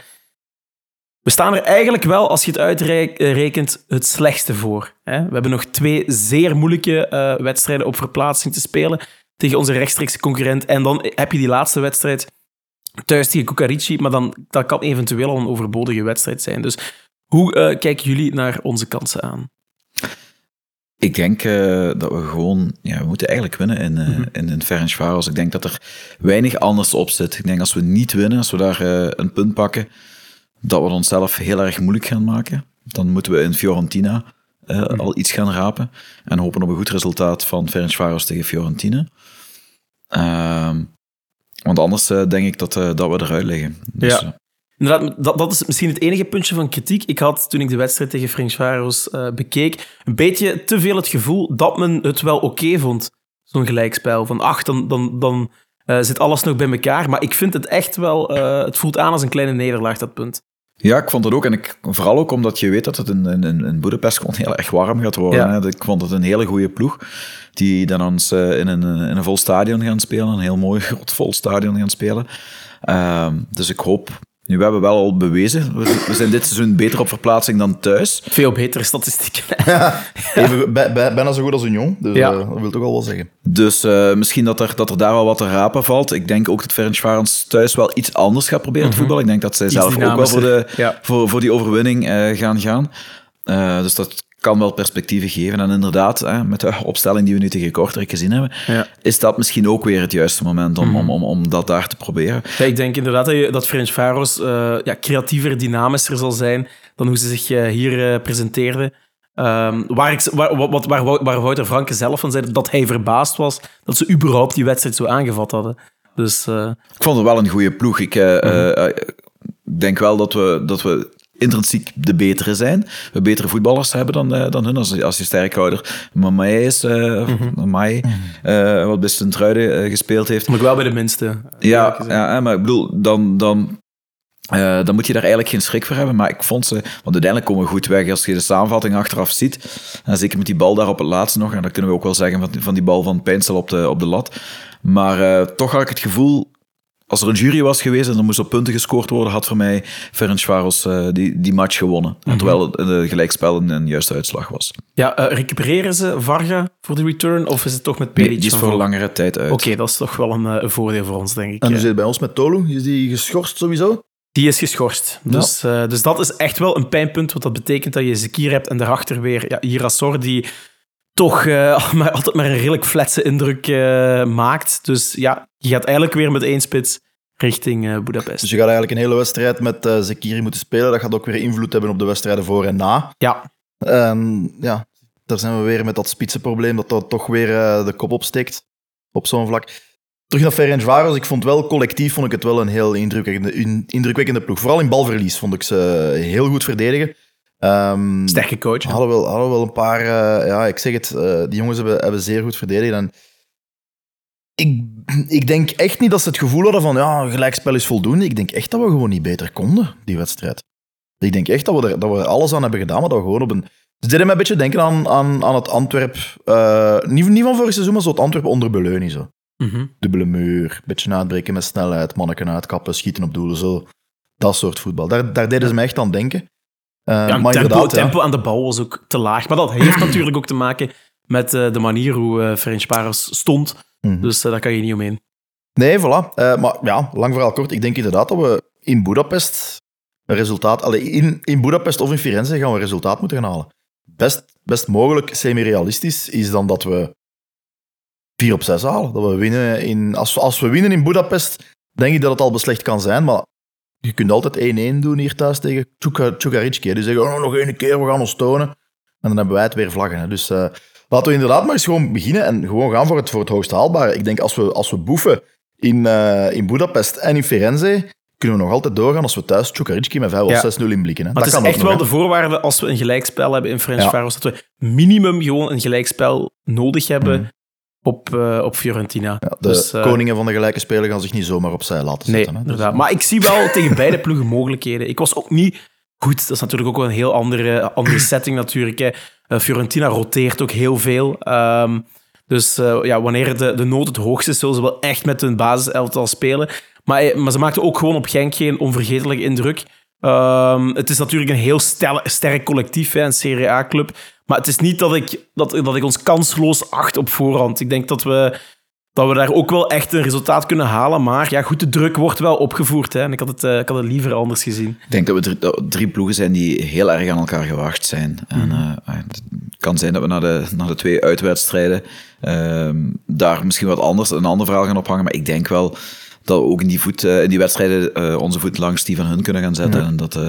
S4: We staan er eigenlijk wel, als je het uitrekent, het slechtste voor. Hè? We hebben nog twee zeer moeilijke wedstrijden op verplaatsing te spelen tegen onze rechtstreekse concurrent. En dan heb je die laatste wedstrijd thuis tegen Kukarici, maar dan, dat kan eventueel al een overbodige wedstrijd zijn. Dus hoe eh, kijken jullie naar onze kansen aan?
S5: Ik denk eh, dat we gewoon... Ja, we moeten eigenlijk winnen in, eh in, in Ferencváros. Ik denk dat er weinig anders op zit. Ik denk als we niet winnen, als we daar een punt pakken, dat we het onszelf heel erg moeilijk gaan maken. Dan moeten we in Fiorentina eh, al iets gaan rapen. En hopen op een goed resultaat van Ferencváros tegen Fiorentina. Ehm, want anders denk ik dat, dat we eruit liggen. Dus,
S4: Ja. Inderdaad, dat, dat is misschien het enige puntje van kritiek. Ik had, toen ik de wedstrijd tegen Ferencváros eh bekeek, een beetje te veel het gevoel dat men het wel oké vond. Zo'n gelijkspel. Van, ach, dan, dan, dan eh, zit alles nog bij elkaar. Maar ik vind het echt wel... eh, het voelt aan als een kleine nederlaag, dat punt.
S5: Ja, ik vond het ook. En ik, vooral ook omdat je weet dat het in, in, gewoon heel erg warm gaat worden.
S4: Ja.
S5: Ik vond het een hele goede ploeg. Die dan ons in, een, in een vol stadion gaan spelen. Een heel mooi, groot vol stadion gaan spelen. Ehm, dus ik hoop... Nu, we hebben wel al bewezen. We, we zijn dit seizoen beter op verplaatsing dan thuis.
S4: Veel betere statistieken.
S3: Even, bij- bij- bijna zo goed als Union, dus
S4: Ja.
S3: eh, dat wil toch al wel zeggen.
S5: Dus eh, misschien dat er, dat er daar wel wat te rapen valt. Ik denk ook dat Ferencváros thuis wel iets anders gaat proberen te voetballen. Ik denk dat zij.
S4: Iets
S5: zelf ook wel voor, de,
S4: ja.
S5: voor, voor die overwinning eh, gaan gaan. Eh, dus dat kan wel perspectieven geven. En inderdaad, hè, met de opstelling die we nu tegen Kortrijk gezien hebben,
S4: Ja. Mhm.
S5: is dat misschien ook weer het juiste moment om, om, om, om dat daar te proberen.
S4: Ja, ik denk inderdaad dat, je, dat Ferencváros eh ja, creatiever, dynamischer zal zijn dan hoe ze zich eh, hier eh, presenteerden. Ehm, waar, ik, waar, wat, waar, waar Wouter Franke zelf van zei dat hij verbaasd was dat ze überhaupt die wedstrijd zo aangevat hadden. Dus
S5: Ik vond het wel een goede ploeg. Ik
S4: Mhm.
S5: eh, denk wel dat we, dat we intrinsiek de betere zijn. We betere voetballers hebben dan, eh, dan hun als, als je sterkhouder. Mamai is, eh, wat bij Sint-Truiden eh, gespeeld heeft.
S4: ik wel bij de minste.
S5: Ja, ja, maar ik bedoel, dan, dan, dan moet je daar eigenlijk geen schrik voor hebben. Maar ik vond ze, want uiteindelijk komen we goed weg als je de samenvatting achteraf ziet. En zeker met die bal daar op het laatste nog. En dat kunnen we ook wel zeggen van, van die bal van Pijnsel op de, op de lat. Maar toch had ik het gevoel, als er een jury was geweest en er moest op punten gescoord worden, had voor mij Ferencváros eh die, die match gewonnen.
S4: Mhm.
S5: Terwijl het een gelijkspel een, een juiste uitslag was.
S4: Ja, eh, recupereren ze Varga voor de return of is het toch met
S5: Nee,
S4: Peric?
S5: die is voor
S4: voor?
S5: langere tijd uit.
S4: Oké, dat is toch wel een, eh, een voordeel voor ons, denk ik.
S3: En hoe
S4: eh.
S3: zit het bij ons met Tolu? Is die geschorst sowieso?
S4: Die is geschorst. Dus, eh, dus dat is echt wel een pijnpunt, want dat betekent dat je Zekir hebt en daarachter weer ja, Irasor, die toch eh, maar, altijd maar een redelijk fletse indruk eh, maakt. Dus ja, je gaat eigenlijk weer met één spits richting eh Budapest.
S3: Dus je gaat eigenlijk een hele wedstrijd met eh Zekiri moeten spelen. Dat gaat ook weer invloed hebben op de wedstrijden voor en na.
S4: Ja,
S3: En ja, daar zijn we weer met dat spitsenprobleem dat dat toch weer de kop opsteekt op zo'n vlak. Terug naar Ferencváros. Ik vond wel, collectief vond ik het wel een heel indrukwekkende, in- indrukwekkende ploeg. Vooral in balverlies vond ik ze heel goed verdedigen. Ehm,
S4: sterke coach. hè.
S3: hadden wel, hadden wel een paar, eh, ja, ik zeg het, eh, die jongens hebben, hebben zeer goed verdedigd. En ik, ik denk echt niet dat ze het gevoel hadden van, ja, gelijkspel is voldoende. Ik denk echt dat we gewoon niet beter konden, die wedstrijd. Ik denk echt dat we er, dat we er alles aan hebben gedaan, maar dat we gewoon op een... Het deed me een beetje denken aan, aan, aan het Antwerp, eh, niet, niet van vorig seizoen, maar zo het Antwerp onder Beleuni. Zo.
S4: Mhm.
S3: Dubbele muur, beetje uitbreken met snelheid, manneken uitkappen, schieten op doelen, zo. Dat soort voetbal. Daar, daar deden ze me echt aan denken. Eh,
S4: Ja,
S3: maar
S4: tempo,
S3: ja.
S4: tempo aan de bal was ook te laag. Maar dat heeft natuurlijk ook te maken met eh, de manier hoe eh Ferencvaros stond.
S3: Mhm.
S4: Dus daar kan je niet omheen.
S3: Nee, voilà. Maar ja, lang verhaal kort. Ik denk inderdaad dat we in Budapest een resultaat... Allee, in, in Budapest of in Firenze gaan we een resultaat moeten gaan halen. Best, best mogelijk, semi-realistisch, is dan dat we 4 op 6 halen. Dat we winnen in... Als, we- als we winnen in Budapest, denk ik dat het al beslecht kan zijn, maar je kunt altijd 1-1 doen hier thuis tegen Čukarički. Die zeggen, oh, nog één keer, we gaan ons tonen. En dan hebben wij het weer vlaggen. Hè. Dus eh, laten we inderdaad maar eens gewoon beginnen en gewoon gaan voor het, voor het hoogst haalbare. Ik denk, als we, als we boeven in, eh, in Budapest en in Firenze, kunnen we nog altijd doorgaan als we thuis Čukarički met 5
S4: Ja.
S3: of 6-0 inblikken. Hè.
S4: Maar
S3: dat
S4: het is echt wel de voorwaarde als we een gelijkspel hebben in
S3: Ja.
S4: Ferencvaros, dat we minimum gewoon een gelijkspel nodig hebben
S3: Mhm.
S4: Op, eh, op Fiorentina.
S3: Ja, de
S4: Dus, eh,
S3: koningen van de gelijke spelen gaan zich niet zomaar opzij laten
S4: Nee,
S3: zetten. hè. Dus,
S4: inderdaad. Maar ik zie wel tegen beide ploegen mogelijkheden. Ik was ook niet goed. Dat is natuurlijk ook wel een heel andere, andere setting natuurlijk. Hè. Eh, Fiorentina roteert ook heel veel. Ehm, dus ja, wanneer de, de nood het hoogst is, zullen ze wel echt met hun basiselftal spelen. Maar, maar ze maakten ook gewoon op Genk geen onvergetelijke indruk. Ehm, het is natuurlijk een heel stel- sterk collectief, hè, een Serie A-club. Maar het is niet dat ik, dat, dat ik ons kansloos acht op voorhand. Ik denk dat we, dat we daar ook wel echt een resultaat kunnen halen. Maar ja, goed, de druk wordt wel opgevoerd. Hè. En ik had, het, eh, ik had het liever anders gezien.
S5: Ik denk dat we drie, dat drie ploegen zijn die heel erg aan elkaar gewaagd zijn. En
S3: Mhm.
S5: eh, het kan zijn dat we naar de, naar de twee uitwedstrijden ehm, daar misschien wat anders, een ander verhaal gaan ophangen. Maar ik denk wel dat we ook in die, voet, eh, in die wedstrijden eh, onze voet langs die van hun kunnen gaan zetten. En dat, eh,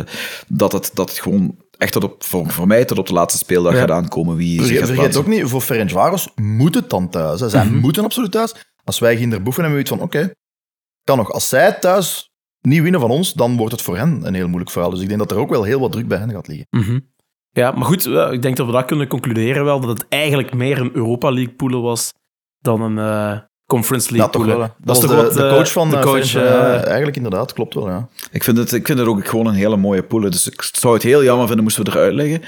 S5: dat, het, dat het gewoon echt tot op, voor, voor mij tot op de laatste speeldag
S4: Ja.
S5: gaat aankomen wie zich
S3: Vergeet,
S5: gaat
S3: vergeet ook niet, voor Ferencvaros moet het dan thuis. Hè. Zij
S4: Mhm.
S3: moeten absoluut thuis. Als wij Ginderboefen hebben we iets van, oké, kan nog. Als zij thuis niet winnen van ons, dan wordt het voor hen een heel moeilijk verhaal. Dus ik denk dat er ook wel heel wat druk bij hen gaat liggen.
S4: Mhm. Ja, maar goed, ik denk dat we dat kunnen concluderen wel. Dat het eigenlijk meer een Europa League poelen was dan een eh, Conference League
S3: Ja, toch wel. Dat is
S4: was
S3: de,
S4: toch wat,
S3: de
S4: eh,
S3: coach van
S4: de
S3: eh,
S4: coach, eh,
S3: eigenlijk inderdaad, klopt wel, ja.
S5: Ik vind, het, ik vind het ook gewoon een hele mooie poelen. Dus ik zou het heel jammer vinden moesten we eruit leggen.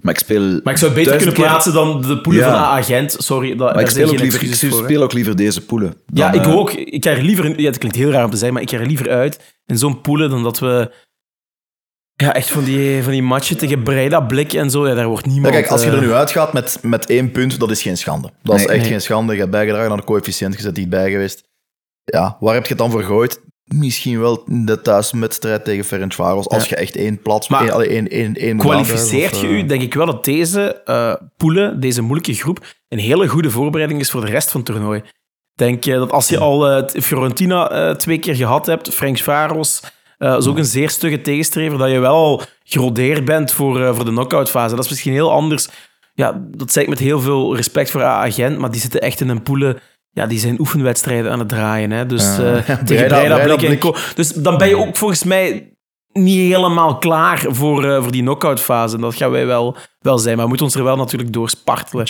S5: Maar ik speel.
S4: Maar ik zou het beter kunnen
S5: keer-
S4: plaatsen dan de poelen
S5: Ja.
S4: van AA Gent. Sorry, dat,
S5: Maar ik speel, ook liever, ik speel ook liever deze poelen.
S4: Ja, ik
S5: eh,
S4: ook. Ik ga er liever in, ja, het klinkt heel raar om te zeggen, maar ik ga er liever uit in zo'n poelen dan dat we ja, echt van die, van die matchen tegen Breda, Blik en zo, ja, daar wordt
S3: Ja,
S4: niemand...
S3: kijk, als je er
S4: eh,
S3: nu uitgaat met, met één punt, dat is geen schande. Dat is echt
S4: nee.
S3: geen schande. Je hebt bijgedragen aan de coëfficiënt, je bent dichtbij geweest. Ja, waar heb je het dan voor gegooid? Misschien wel in de thuiswedstrijd tegen Ferencvaros, als
S4: Ja.
S3: je echt één plaats...
S4: Maar
S3: één, één, één, één moet
S4: kwalificeert je u, denk ik wel dat deze eh poelen, deze moeilijke groep, een hele goede voorbereiding is voor de rest van het toernooi. Ik denk eh, dat als je al eh, t- Fiorentina eh, twee keer gehad hebt, Frank Varos, eh is ook een zeer stugge tegenstrever, dat je wel al gerodeerd bent voor, eh, voor de knock-outfase. Dat is misschien heel anders. Ja, dat zeg ik met heel veel respect voor AA Gent, maar die zitten echt in een poelen... Ja, die zijn oefenwedstrijden aan het draaien. Hè? Dus eh,
S3: Ja,
S4: tegen Blik en. Co. Dus dan ben je ook volgens mij niet helemaal klaar voor, voor die knock-out fase. Dat gaan wij wel, wel zijn. Maar we moeten ons er wel natuurlijk door spartelen.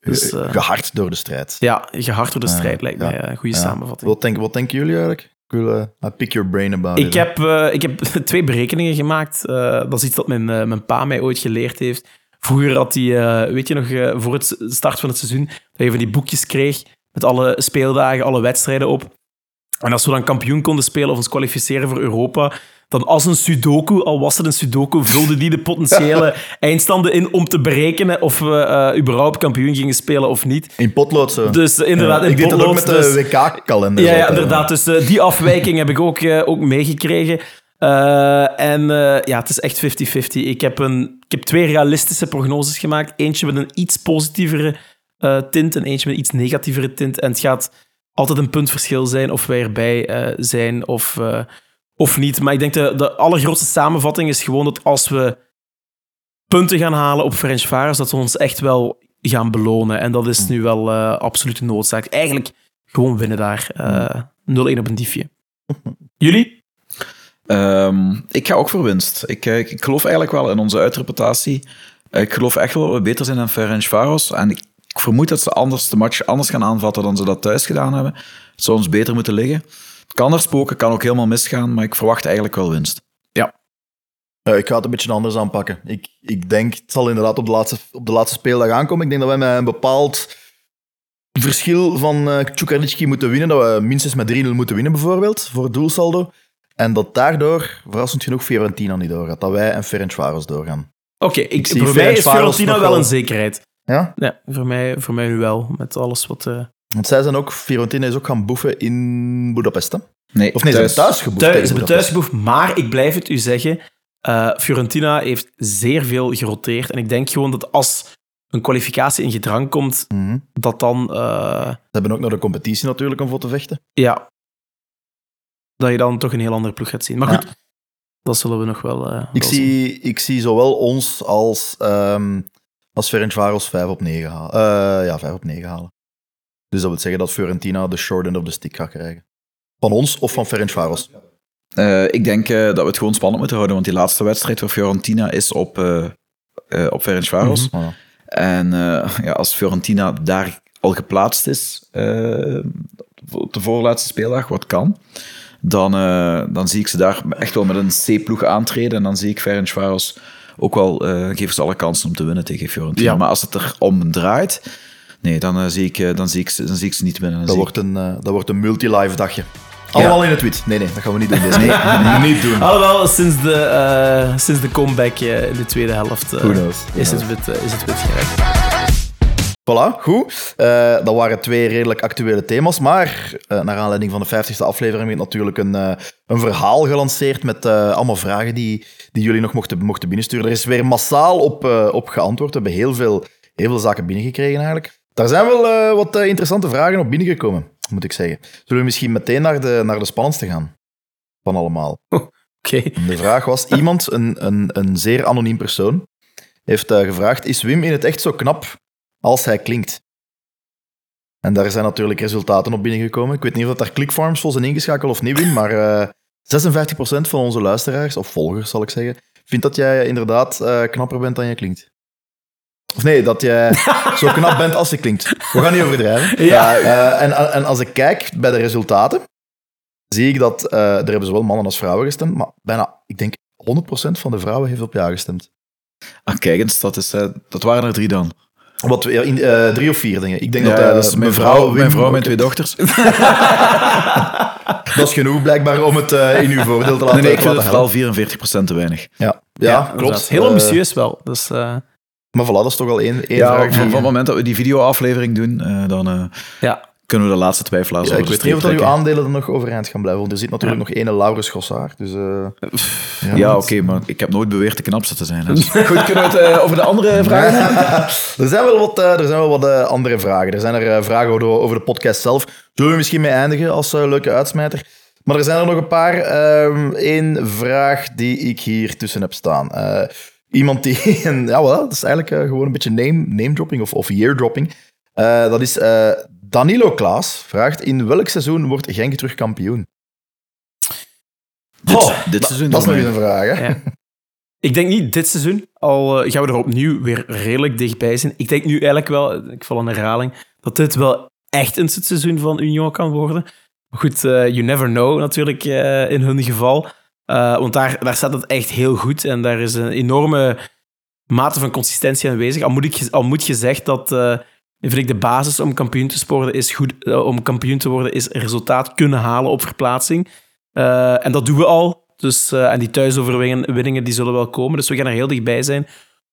S4: Dus,
S3: eh,
S4: eh,
S3: gehard door de strijd.
S4: Ja, gehard door de strijd lijkt
S3: ja,
S4: mij een goede
S3: ja.
S4: samenvatting.
S3: Wat, denk, wat denken jullie eigenlijk? Pick your brain about
S4: Ik
S3: it.
S4: heb, eh, ik heb twee berekeningen gemaakt. Eh, dat is iets dat mijn, eh, mijn pa mij ooit geleerd heeft. Vroeger had hij, weet je nog, voor het start van het seizoen, dat je van die boekjes kreeg met alle speeldagen, alle wedstrijden op. En als we dan kampioen konden spelen of ons kwalificeren voor Europa, dan als een sudoku, al was het een sudoku, vulde die de potentiële eindstanden in om te berekenen of we eh, überhaupt kampioen gingen spelen of niet.
S3: In potlood zo.
S4: Dus eh, inderdaad,
S3: Ja,
S4: in
S3: ik deed dat ook
S4: potlood,
S3: met de
S4: dus-
S3: WK-kalender.
S4: ja, ja, inderdaad. Dus eh, die afwijking heb ik ook, eh, ook meegekregen. Eh, en eh, ja, het is echt 50-50. Ik, heb een- ik heb twee realistische prognoses gemaakt. Eentje met een iets positievere eh, tint en eentje met een iets negatievere tint. En het gaat altijd een puntverschil zijn of wij erbij eh, zijn of, eh, of niet. Maar ik denk de, de allergrootste samenvatting is gewoon dat als we punten gaan halen op Ferencvaros, dat we ons echt wel gaan belonen. En dat is nu wel eh absolute noodzaak. Eigenlijk gewoon winnen daar. Eh 0-1 op een diefje. Jullie?
S5: Ehm, ik ga ook voor winst. Ik, eh, ik geloof eigenlijk wel in onze uitreputatie. Ik geloof echt wel dat we beter zijn dan Ferencvaros. En ik, ik vermoed dat ze anders de match anders gaan aanvatten dan ze dat thuis gedaan hebben. Het zou ons beter moeten liggen. Kan er spoken, kan ook helemaal misgaan, maar ik verwacht eigenlijk wel winst.
S3: Eh, ik ga het een beetje anders aanpakken. Ik, ik denk, het zal inderdaad op de, laatste, op de laatste speeldag aankomen. Ik denk dat wij met een bepaald verschil van uh, moeten winnen, dat we minstens met 3-0 moeten winnen bijvoorbeeld, voor het doelsaldo. En dat daardoor, verrassend genoeg, Fiorentina niet doorgaat. Dat wij en Ferencvaros doorgaan.
S4: Oké, ik, voor mij is Fiorentina
S3: nog
S4: wel
S3: wel-
S4: een zekerheid.
S3: Ja?
S4: Ja, voor mij, voor mij nu wel, met alles wat... eh,
S3: Want zij zijn ook, Fiorentina is ook gaan boefen in Budapest, hè?
S5: Nee,
S3: Of nee, ze hebben thuis geboefd
S4: Thuis, ze hebben thuis geboefd, maar ik blijf het u zeggen. eh, Fiorentina heeft zeer veel geroteerd. En ik denk gewoon dat als een kwalificatie in gedrang komt,
S3: Mhm.
S4: dat dan... eh,
S3: Ze hebben ook nog de competitie natuurlijk om voor te vechten.
S4: ja, dat je dan toch een heel andere ploeg gaat zien. Maar
S3: Ja.
S4: goed, dat zullen we nog wel, eh,
S3: Ik
S4: wel zien.
S3: zie, ik zie zowel ons als, ehm als Ferencvaros 5 op 9 halen. Eh, ja, 5 op 9 halen. Dus dat wil zeggen dat Fiorentina de short end of the stick gaat krijgen. Van ons of van Ferencvaros?
S5: Eh, ik denk eh, dat we het gewoon spannend moeten houden, want die laatste wedstrijd voor Fiorentina is op, eh op Ferencvaros.
S3: Mhm.
S5: En eh, ja, als Fiorentina daar al geplaatst is, op de voorlaatste speeldag, wat kan, dan, dan zie ik ze daar echt wel met een C-ploeg aantreden. En dan zie ik Ferencvaros ook wel, geven ze alle kansen om te winnen tegen Fiorentina.
S4: Ja.
S5: Maar als het er om draait, nee, dan, eh, zie, ik, eh, dan, zie, ik, ze- dan zie ik ze niet winnen. Dan
S3: Dat wordt een, eh, dat wordt een multi-live dagje. Allemaal in het wit. Nee, nee, dat gaan we niet doen. Deze. Nee, niet doen.
S4: Alhoewel, sinds de, eh, sinds de comeback eh, in de tweede helft eh,
S3: Who knows?
S4: is, het wit, eh, is het wit geraakt.
S3: Voilà, goed. Eh, dat waren twee redelijk actuele thema's. Maar eh, naar aanleiding van de 50ste aflevering werd natuurlijk een, eh, een verhaal gelanceerd met eh, allemaal vragen die, die jullie nog mochten, mochten binnensturen. Er is weer massaal op, eh, op geantwoord. We hebben heel veel, heel veel zaken binnengekregen eigenlijk. Daar zijn wel eh, wat eh, interessante vragen op binnengekomen, moet ik zeggen. Zullen we misschien meteen naar de, naar de spannendste gaan? Van allemaal.
S4: Oké.
S3: De vraag was, iemand, een, een, een zeer anoniem persoon, heeft eh, gevraagd, is Wim in het echt zo knap als hij klinkt? En daar zijn natuurlijk resultaten op binnengekomen. Ik weet niet of dat daar clickfarms voor zijn ingeschakeld of niet, Wim, maar eh 56% van onze luisteraars, of volgers zal ik zeggen, vindt dat jij inderdaad knapper bent dan je klinkt. Of nee, dat jij zo knap bent als je klinkt. We gaan niet overdrijven.
S4: Ja.
S3: Eh, en, en als ik kijk bij de resultaten, zie ik dat eh, er hebben zowel mannen als vrouwen gestemd, maar bijna, ik denk 100% van de vrouwen heeft op ja gestemd.
S5: Ah, kijk eens, dat, is, eh, dat waren er drie dan.
S3: Wat, ja, in, eh, drie of vier dingen. Ik denk
S5: Ja,
S3: dat, eh,
S5: dat is mijn
S3: mevrouw
S5: vrouw,
S3: Wim
S5: mijn vrouw, mijn twee dochters.
S3: Dat is genoeg blijkbaar om het eh, in uw voordeel te laten
S5: Nee, nee, ik vind het vooral 44% te weinig.
S3: Ja, ja, klopt.
S4: Heel
S3: Eh,
S4: ambitieus wel. Dus, eh,
S3: maar voilà, dat is toch al één, één
S5: Ja,
S3: vraag.
S5: van, van het moment dat we die videoaflevering doen, eh, dan eh,
S4: ja.
S5: kunnen we de laatste twijfelaars
S3: Ja,
S5: over
S3: ik weet niet of dat uw aandelen er nog overeind gaan blijven, want er zit natuurlijk nog ene Laurens Gossaard. Dus, eh,
S5: Ja, oké, maar ik heb nooit beweerd de knapste te zijn. Dus. Goed, kunnen we het over de andere vragen hebben?
S3: er zijn wel wat, er zijn wel wat andere vragen. Er zijn er vragen over de, over de podcast zelf. Zullen we misschien mee eindigen als leuke uitsmijter? Maar er zijn er nog een paar. Eén vraag die ik hier tussen heb staan. Eh, iemand die... en, ja, wel, dat is eigenlijk eh, gewoon een beetje name, name dropping of, of year dropping. Eh, dat is eh, Danilo Klaas. Vraagt, in welk seizoen wordt Genk terug kampioen?
S5: Dit,
S3: Oh,
S5: dit seizoen
S3: Dat is nog eens een vraag, hè?
S4: Ja. Ik denk niet dit seizoen, al gaan we er opnieuw weer redelijk dichtbij zijn. Ik denk nu eigenlijk wel, ik val een herhaling, dat dit wel echt een seizoen van Union kan worden. Maar goed, eh, you never know natuurlijk eh, in hun geval. Eh, want daar, daar staat het echt heel goed en daar is een enorme mate van consistentie aanwezig. Al moet, ik, al moet gezegd dat, eh, vind de basis om kampioen te worden is goed, eh, om kampioen te worden is resultaat kunnen halen op verplaatsing. En dat doen we al. Dus, en die thuisoverwinningen die zullen wel komen. Dus we gaan er heel dichtbij zijn.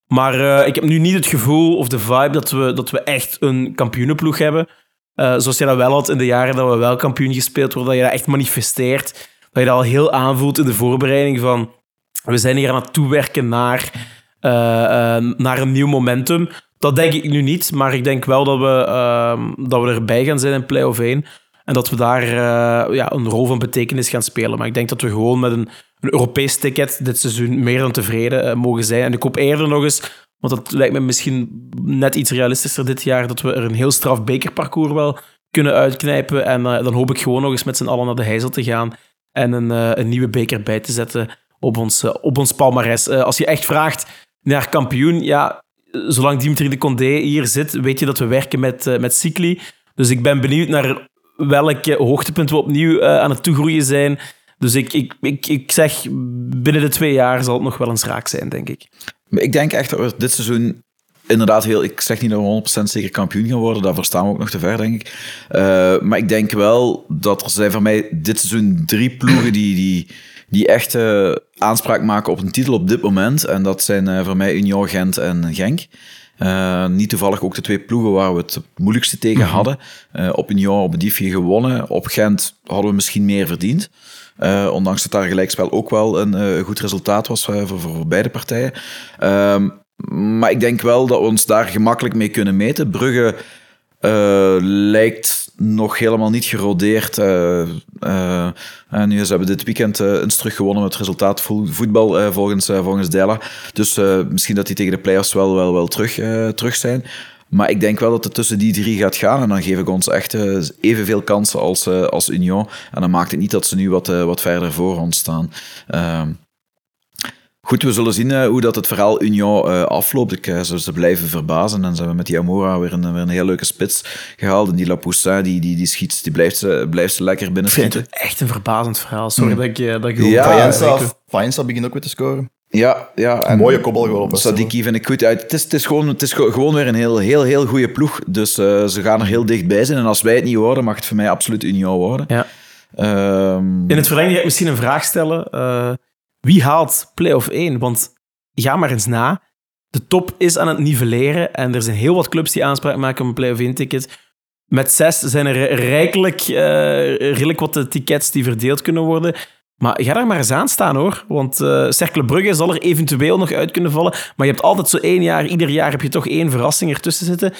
S4: Maar ik heb nu niet het gevoel of de vibe dat we, dat we echt een kampioenenploeg hebben. Zoals je dat wel had in de jaren dat we wel kampioen gespeeld worden. Dat je dat echt manifesteert. Dat je dat al heel aanvoelt in de voorbereiding van... We zijn hier aan het toewerken naar, eh, eh, naar een nieuw momentum. Dat denk ik nu niet. Maar ik denk wel dat we, ehm, dat we erbij gaan zijn in play-off 1. En dat we daar eh, ja, een rol van betekenis gaan spelen. Maar ik denk dat we gewoon met een, een Europees ticket dit seizoen meer dan tevreden mogen zijn. En ik hoop eerder nog eens, want dat lijkt me misschien net iets realistischer dit jaar, dat we er een heel straf bekerparcours wel kunnen uitknijpen. En dan hoop ik gewoon nog eens met z'n allen naar de Heizel te gaan en een, eh, een nieuwe beker bij te zetten op ons, eh, op ons palmarès. Eh, als je echt vraagt naar kampioen, ja, zolang Dimitri de Condé hier zit, weet je dat we werken met, met Cycli. Dus ik ben benieuwd naar welk eh, hoogtepunt we opnieuw aan het toegroeien zijn. Dus ik, ik, ik, ik zeg, binnen de twee jaar zal het nog wel eens raak zijn, denk ik.
S5: Ik denk echt dat we dit seizoen inderdaad heel... Ik zeg niet dat we 100% zeker kampioen gaan worden. Daarvoor staan we ook nog te ver, denk ik. Uh, maar ik denk wel dat er zijn voor mij dit seizoen drie ploegen die... die die echt uh, aanspraak maken op een titel op dit moment. En dat zijn uh, voor mij Union, Gent en Genk. Niet toevallig ook de twee ploegen waar we het moeilijkste tegen mhm. hadden. Op Union op Diefje gewonnen. Op Gent hadden we misschien meer verdiend. Uh, ondanks dat daar gelijkspel ook wel een goed resultaat was voor, voor beide partijen. Ehm, maar ik denk wel dat we ons daar gemakkelijk mee kunnen meten. Brugge lijkt nog helemaal niet gerodeerd. Uh, en nu ze hebben dit weekend eens terug gewonnen met resultaat voetbal volgens, volgens Della. Dus misschien dat die tegen de playoffs wel, wel, wel terug, terug zijn. Maar ik denk wel dat het tussen die drie gaat gaan. En dan geef ik ons echt evenveel kansen als, als Union. En dan maakt het niet dat ze nu wat, wat verder voor ons staan. Ehm, Goed, we zullen zien uh, hoe dat het verhaal Union uh, afloopt. Ik, uh, ze, ze, blijven verbazen en ze hebben met die Amora weer een, weer een heel leuke spits gehaald. En die Lapoussin, die, die, die schiet, die blijft ze, blijft ze lekker binnen.
S4: Ik vind het echt een verbazend verhaal. Sorry mm. dat ik, dat ik
S3: ja, Faenza, begint ook weer te scoren.
S5: Ja, ja.
S3: En mooie kopbal gelopen.
S5: Sadiki vind ik goed. Ja, het, is, het, is gewoon, het is gewoon weer een heel, heel, heel goede ploeg. Dus ze gaan er heel dichtbij zijn. En als wij het niet worden, mag het voor mij absoluut Union worden.
S4: Ja. Um, In het verlengde ga ik misschien een vraag stellen wie haalt play-off 1? Want ga maar eens na. De top is aan het nivelleren en er zijn heel wat clubs die aanspraak maken op een play-off 1-ticket. Met zes zijn er rijkelijk, uh, redelijk wat tickets die verdeeld kunnen worden. Maar ga daar maar eens aan staan hoor. Want uh, Cercle Brugge zal er eventueel nog uit kunnen vallen. Maar je hebt altijd zo één jaar, ieder jaar heb je toch één verrassing ertussen zitten.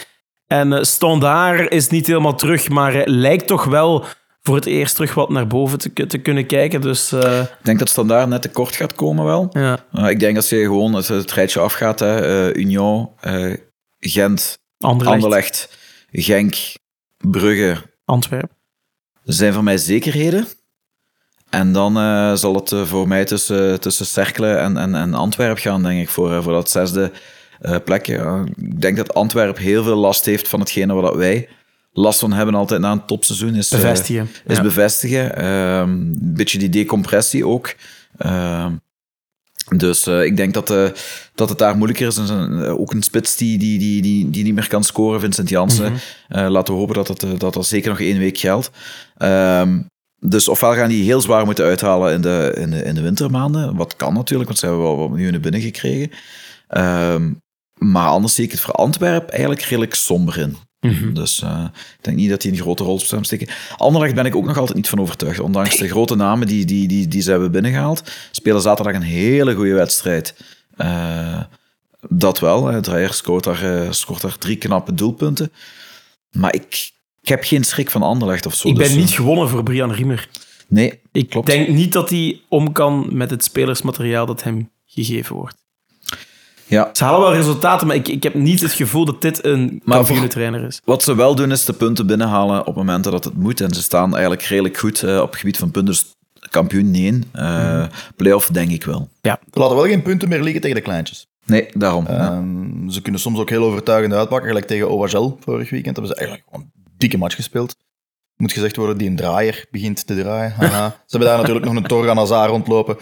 S4: En uh, is niet helemaal terug, maar lijkt toch wel voor het eerst terug wat naar boven te, te kunnen kijken. Dus, uh...
S5: Ik denk dat Standaard net te kort gaat komen wel.
S4: Ja.
S5: Uh, ik denk dat je gewoon het, het rijtje afgaat. Hè. Uh, Union, Gent,
S4: Anderlecht.
S5: Anderlecht, Genk, Brugge.
S4: Antwerpen.
S5: zijn voor mij zekerheden. En dan zal het voor mij tussen, tussen Cerkelen en, en, en Antwerpen gaan, denk ik, voor, voor dat zesde plekje. ik denk dat Antwerpen heel veel last heeft van hetgene wat wij last van hebben altijd na een topseizoen is
S4: bevestigen.
S5: Uh, is bevestigen. Um, een beetje die decompressie ook. Uh, dus uh, ik denk dat, uh, dat het daar moeilijker is. En, ook een spits die, die, die, die, die niet meer kan scoren, Vincent Jansen. Mm -hmm. laten we hopen dat dat, dat, dat zeker nog één week geldt. Um, dus ofwel gaan die heel zwaar moeten uithalen in de, in de, in de wintermaanden. Wat kan natuurlijk, want ze hebben wel wat miljoenen binnengekregen. Um, maar anders zie ik het voor Antwerpen eigenlijk redelijk somber in. Mhm. Dus uh, ik denk niet dat die een grote rol zou steken. Anderlecht ben ik ook nog altijd niet van overtuigd. Ondanks de grote namen die, die, die, die ze hebben binnengehaald, spelen zaterdag een hele goede wedstrijd. Uh, dat wel. Dreyer scoort daar, uh, scoort daar drie knappe doelpunten. Maar ik, ik heb geen schrik van Anderlecht of zo.
S4: Ik ben
S5: dus,
S4: niet gewonnen voor Brian Riemer.
S5: Nee,
S4: Ik
S5: klopt.
S4: denk niet dat hij om kan met het spelersmateriaal dat hem gegeven wordt.
S5: Ja.
S4: Ze halen wel resultaten, maar ik, ik heb niet het gevoel dat dit een kampioenentrainer is.
S5: Wat ze wel doen, is de punten binnenhalen op momenten dat het moet. En ze staan eigenlijk redelijk goed uh, op het gebied van punten. Dus kampioen, nee. Uh, mm. Playoff, denk ik wel.
S4: Ja.
S3: Ze laten wel geen punten meer liggen tegen de kleintjes.
S5: Nee, daarom.
S3: Uh,
S5: ja.
S3: Ze kunnen soms ook heel overtuigend uitpakken. Gelijk tegen OHL vorig weekend hebben ze eigenlijk gewoon een dikke match gespeeld. Moet gezegd worden, die een draaier begint te draaien. Aha. ze hebben daar natuurlijk nog een Torgan Hazard rondlopen.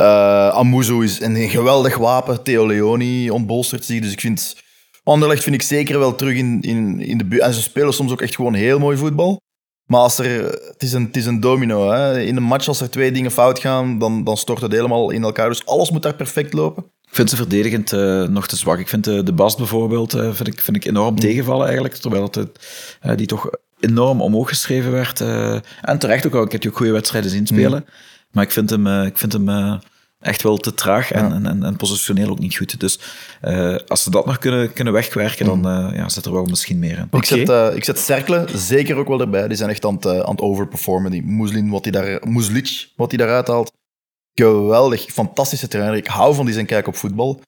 S3: Uh, Amuzu is een geweldig wapen. Theo Leoni ontbolstert zich. Dus ik vind... Anderlecht vind ik zeker wel terug in, in, in de buurt. En ze spelen soms ook echt gewoon heel mooi voetbal. Maar als er, het, is een, het is een domino. Hè. In een match, als er twee dingen fout gaan, dan, dan stort het helemaal in elkaar. Dus alles moet daar perfect lopen.
S5: Ik vind ze verdedigend uh, nog te zwak. Ik vind de, de Bast bijvoorbeeld uh, vind ik, vind ik enorm mm. tegenvallen eigenlijk. Terwijl het, uh, die toch enorm omhoog geschreven werd. en terecht ook al. Ik heb die ook goede wedstrijden zien spelen. Mm. Maar ik vind hem, ik vind hem echt wel te traag en, ja. en, en, positioneel ook niet goed. Dus uh, als ze dat nog kunnen, kunnen wegwerken, dan uh, ja, zit er wel misschien meer in.
S3: Ik, zet, uh, ik zet zeker ook wel erbij. Die zijn echt aan het, aan het overperformen. Die Muslin, wat die daar, Muslic, wat hij daaruit haalt. Geweldig, fantastische trainer. Ik hou van die zijn kijk op voetbal.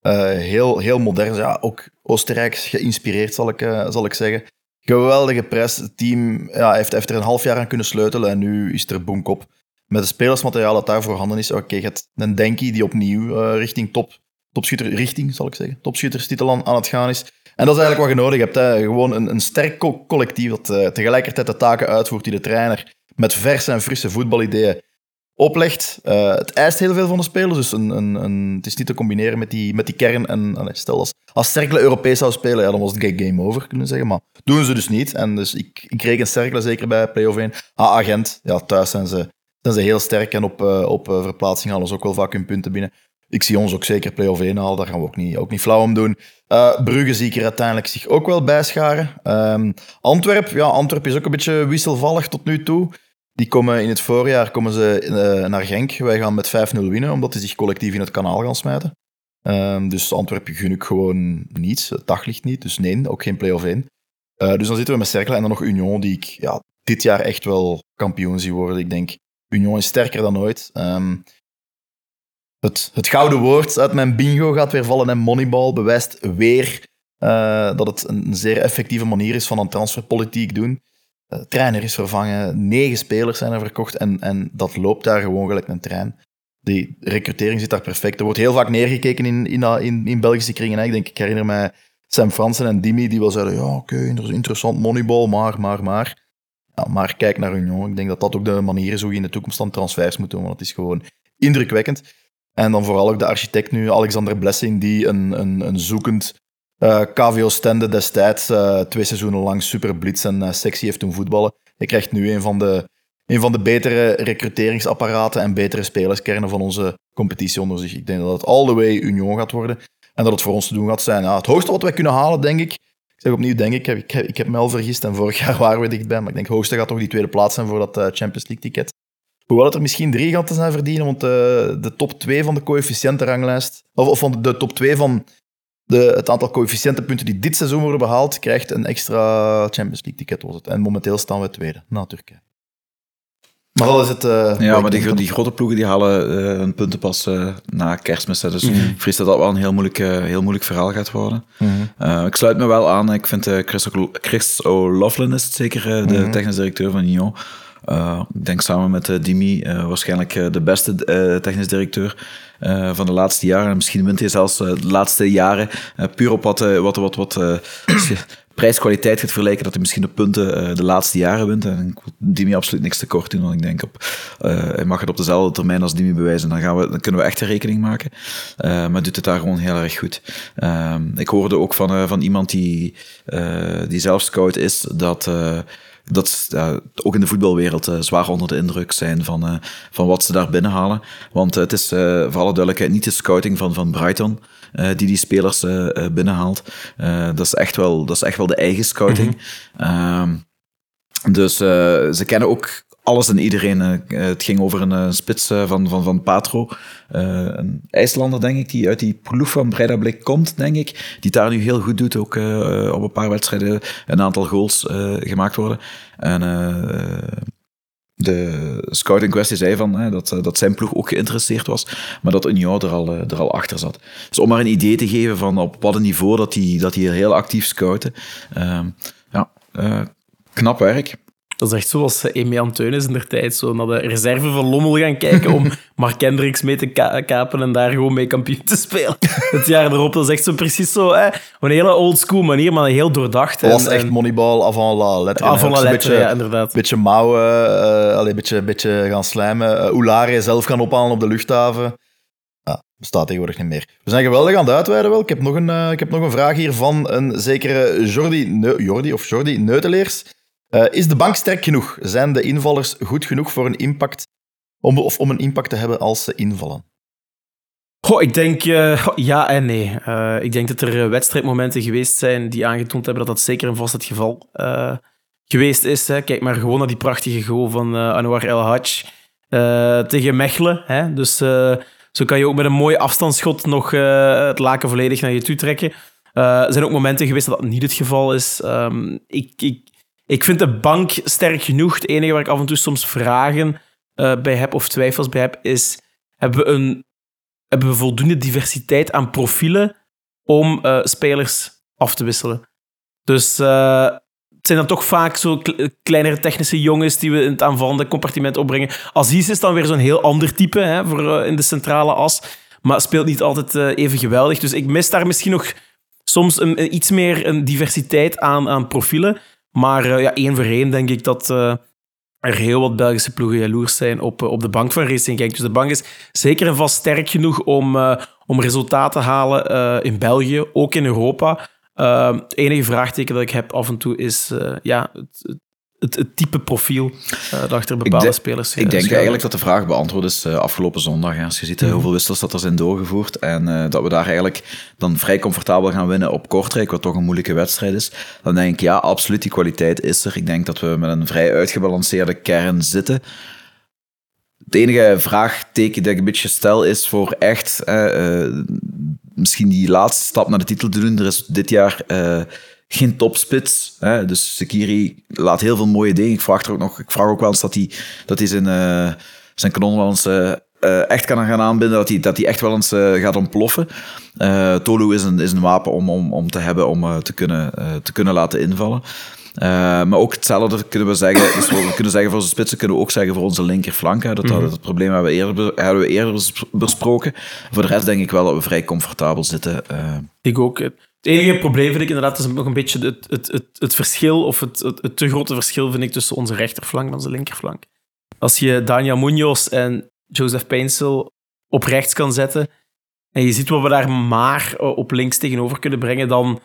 S3: heel, heel modern. Ja, ook Oostenrijks geïnspireerd, zal ik, zal ik zeggen. Geweldige pres. Het team ja, heeft, heeft er een half jaar aan kunnen sleutelen en nu is er boek op met het spelersmateriaal dat daar voorhanden is, oké, okay, je hebt een Denki die opnieuw uh, richting top, topschutter, richting zal ik zeggen, topschutterstitel aan, aan het gaan is. En dat is eigenlijk wat je nodig hebt. Hè. Gewoon een, een sterk collectief dat uh, tegelijkertijd de taken uitvoert die de trainer met verse en frisse voetbalideeën oplegt. Uh, het eist heel veel van de spelers, dus een, een, het is niet te combineren met die, met die kern. En, stel, als, als Cercle Europees zou spelen, dan was het game over, kunnen zeggen. Maar doen ze dus niet. En dus ik, ik reken Cercle zeker bij play-off 1. Ah, Agent, ja, thuis zijn ze, zijn ze heel sterk en op, uh, op uh, verplaatsing halen ze ook wel vaak hun punten binnen. Ik zie ons ook zeker play-off 1 halen, daar gaan we ook niet, ook niet flauw om doen. Uh, Brugge zie ik er uiteindelijk zich ook wel bij scharen. Um, Antwerp, ja, Antwerp is ook een beetje wisselvallig tot nu toe. Die komen in het voorjaar komen ze naar Genk. Wij gaan met 5-0 winnen, omdat die zich collectief in het kanaal gaan smijten. Um, dus Antwerpen gun ik gewoon niets. Het daglicht niet, dus nee, ook geen play-off 1. Uh, dus dan zitten we met Cercle en dan nog Union, die ik ja, dit jaar echt wel kampioen zie worden. Ik denk, Union is sterker dan ooit. Um, het, het gouden woord uit mijn bingo gaat weer vallen en Moneyball bewijst weer uh, dat het een zeer effectieve manier is van een transferpolitiek doen. Uh, trainer is vervangen, negen spelers zijn er verkocht en, en dat loopt daar gewoon gelijk een trein. Die recrutering zit daar perfect. Er wordt heel vaak neergekeken in, in, in, in Belgische kringen. Ik denk, ik herinner mij Sam Fransen en Dimi, die wel zeiden, ja oké, interessant Moneyball, maar, maar, maar. Maar kijk naar Union. Ik denk dat dat ook de manier is hoe je in de toekomst dan transfers moet doen, want het is gewoon indrukwekkend. En dan vooral ook de architect nu, Alexander Blessing, die een, een, een zoekend uh, eh, KVO Stende destijds uh, twee seizoenen lang super blitz en uh, sexy heeft doen voetballen. Je krijgt nu een van de, een van de betere recruteringsapparaten en betere spelerskernen van onze competitie onder zich. Ik denk dat het all the way Union gaat worden en dat het voor ons te doen gaat zijn. Ja, het hoogste wat wij kunnen halen, denk ik, ik zeg opnieuw denk ik, ik heb, ik heb me al vergist en vorig jaar waren we dichtbij, maar ik denk hoogste gaat toch die tweede plaats zijn voor dat Champions League ticket. Hoewel het er misschien drie gaat te zijn verdienen, want de, de top 2 van de coëfficiëntenranglijst, of, of van de top 2 van de, het aantal coëfficiëntenpunten die dit seizoen worden behaald, krijgt een extra Champions League ticket. Was het. En momenteel staan we tweede, na Turkije. Maar dat is het. Uh,
S5: ja, maar die, die, grote ploegen die halen uh, hun punten pas uh, na kerstmis. Dus mm -hmm. ik vrees dat dat wel een heel moeilijk, heel moeilijk verhaal gaat worden. Mm -hmm. ik sluit me wel aan. Ik vind Chris, Chris O'Loughlin is het zeker, de mm -hmm. technisch directeur van Nyon. Uh, ik denk samen met uh, Dimi uh, waarschijnlijk de beste technisch directeur van de laatste jaren. Misschien wint hij zelfs de laatste jaren puur op wat, wat, wat, wat prijs-kwaliteit gaat vergelijken, dat hij misschien de punten de laatste jaren wint. En ik wil Dimi absoluut niks te kort doen, want ik denk op, hij mag het op dezelfde termijn als Dimi bewijzen. Dan, gaan we, dan kunnen we echt een rekening maken. maar doet het daar gewoon heel erg goed. ik hoorde ook van, van iemand die, die zelf scout is, dat dat ja, ook in de voetbalwereld uh, zwaar onder de indruk zijn van, uh, van wat ze daar binnenhalen. Want het is voor alle duidelijkheid niet de scouting van, van Brighton die die spelers binnenhaalt. dat, is echt wel, dat is echt wel de eigen scouting. Mm -hmm. dus ze kennen ook alles en iedereen. het ging over een spits van, van, van Patro, een IJslander, denk ik, die uit die ploeg van Breidablik komt, denk ik. Die daar nu heel goed doet, ook op een paar wedstrijden een aantal goals gemaakt worden. En de scout in kwestie zei van, dat, dat zijn ploeg ook geïnteresseerd was, maar dat Union er al, er al achter zat. Dus om maar een idee te geven van op wat een niveau dat die, dat die heel actief scouten. ja, knap werk.
S4: Dat is echt zoals Emian Teunis in der tijd zo naar de reserve van Lommel gaan kijken om Mark Hendricks mee te kapen en daar gewoon mee kampioen te spelen. Het jaar erop, dat is echt zo precies zo, hè? een hele oldschool manier, maar heel doordacht.
S3: Dat was echt moneyball avant la lettre.
S4: Avant la lettre, beetje, ja, inderdaad.
S3: Beetje mouwen, uh, een beetje, beetje gaan slijmen. Uh, Oulare zelf gaan ophalen op de luchthaven. Ja, bestaat tegenwoordig niet meer. We zijn geweldig aan het uitweiden wel. Ik heb nog een, uh, ik heb nog een vraag hier van een zekere Jordi, Jordi of Jordi Neuteleers. Uh, is de bank sterk genoeg? Zijn de invallers goed genoeg voor een impact, om, of om een impact te hebben als ze invallen?
S4: Goh, ik denk uh, ja en nee. Uh, ik denk dat er wedstrijdmomenten geweest zijn die aangetoond hebben dat dat zeker en vast het geval geweest is. Hè. Kijk maar gewoon naar die prachtige goal van Anwar El Hajj tegen Mechelen. Hè. Dus zo kan je ook met een mooi afstandsschot nog het laken volledig naar je toe trekken. er zijn ook momenten geweest dat dat niet het geval is. Um, ik, ik, ik vind de bank sterk genoeg. Het enige waar ik af en toe soms vragen uh, bij heb of twijfels bij heb, is: hebben we, een, hebben we voldoende diversiteit aan profielen om uh, spelers af te wisselen? Dus uh, het zijn dan toch vaak zo kleinere technische jongens die we in het aanvallende compartiment opbrengen. Aziz is dan weer zo'n heel ander type hè, voor, in de centrale as, maar speelt niet altijd even geweldig. Dus ik mis daar misschien nog soms een, iets meer een diversiteit aan, aan profielen. Maar uh, ja, één voor één denk ik dat uh, er heel wat Belgische ploegen jaloers zijn op, eh, op de bank van Racing Genk. Dus de bank is zeker en vast sterk genoeg om, om resultaten te halen in België, ook in Europa. Uh, het enige vraagteken dat ik heb af en toe is ja, het, het, type profiel dat achter bepaalde
S5: ik
S4: spelers
S5: Ik denk eigenlijk dat de vraag beantwoord is afgelopen zondag. Als je ziet mm. hoeveel wissels dat er zijn doorgevoerd en dat we daar eigenlijk dan vrij comfortabel gaan winnen op Kortrijk, wat toch een moeilijke wedstrijd is, dan denk ik ja, absoluut, die kwaliteit is er. Ik denk dat we met een vrij uitgebalanceerde kern zitten. Het enige vraagteken dat ik een beetje stel is voor echt misschien die laatste stap naar de titel te doen. Er is dit jaar geen topspits. Hè? Dus Sekiri laat heel veel mooie dingen. Ik vraag, er ook nog, ik vraag ook wel eens dat hij, dat hij zijn, uh, zijn kanon wel eens uh, echt kan gaan aanbinden, dat hij, dat hij echt wel eens gaat ontploffen. Tolu is een, is een wapen om, om, om te hebben om te, kunnen, te kunnen laten invallen. maar ook hetzelfde kunnen we zeggen. Dus we kunnen zeggen voor onze spitsen, kunnen we ook zeggen voor onze linkerflank. Hè, dat, mm -hmm. dat, probleem hebben we, eerder, hebben we eerder besproken. Voor de rest denk ik wel dat we vrij comfortabel zitten.
S4: Ik ook. Het enige probleem vind ik inderdaad is nog een beetje het, het, het, verschil, of het, het, het te grote verschil vind ik tussen onze rechterflank en onze linkerflank. Als je Daniel Munoz en Joseph Painsel op rechts kan zetten en je ziet wat we daar maar eh, op links tegenover kunnen brengen, dan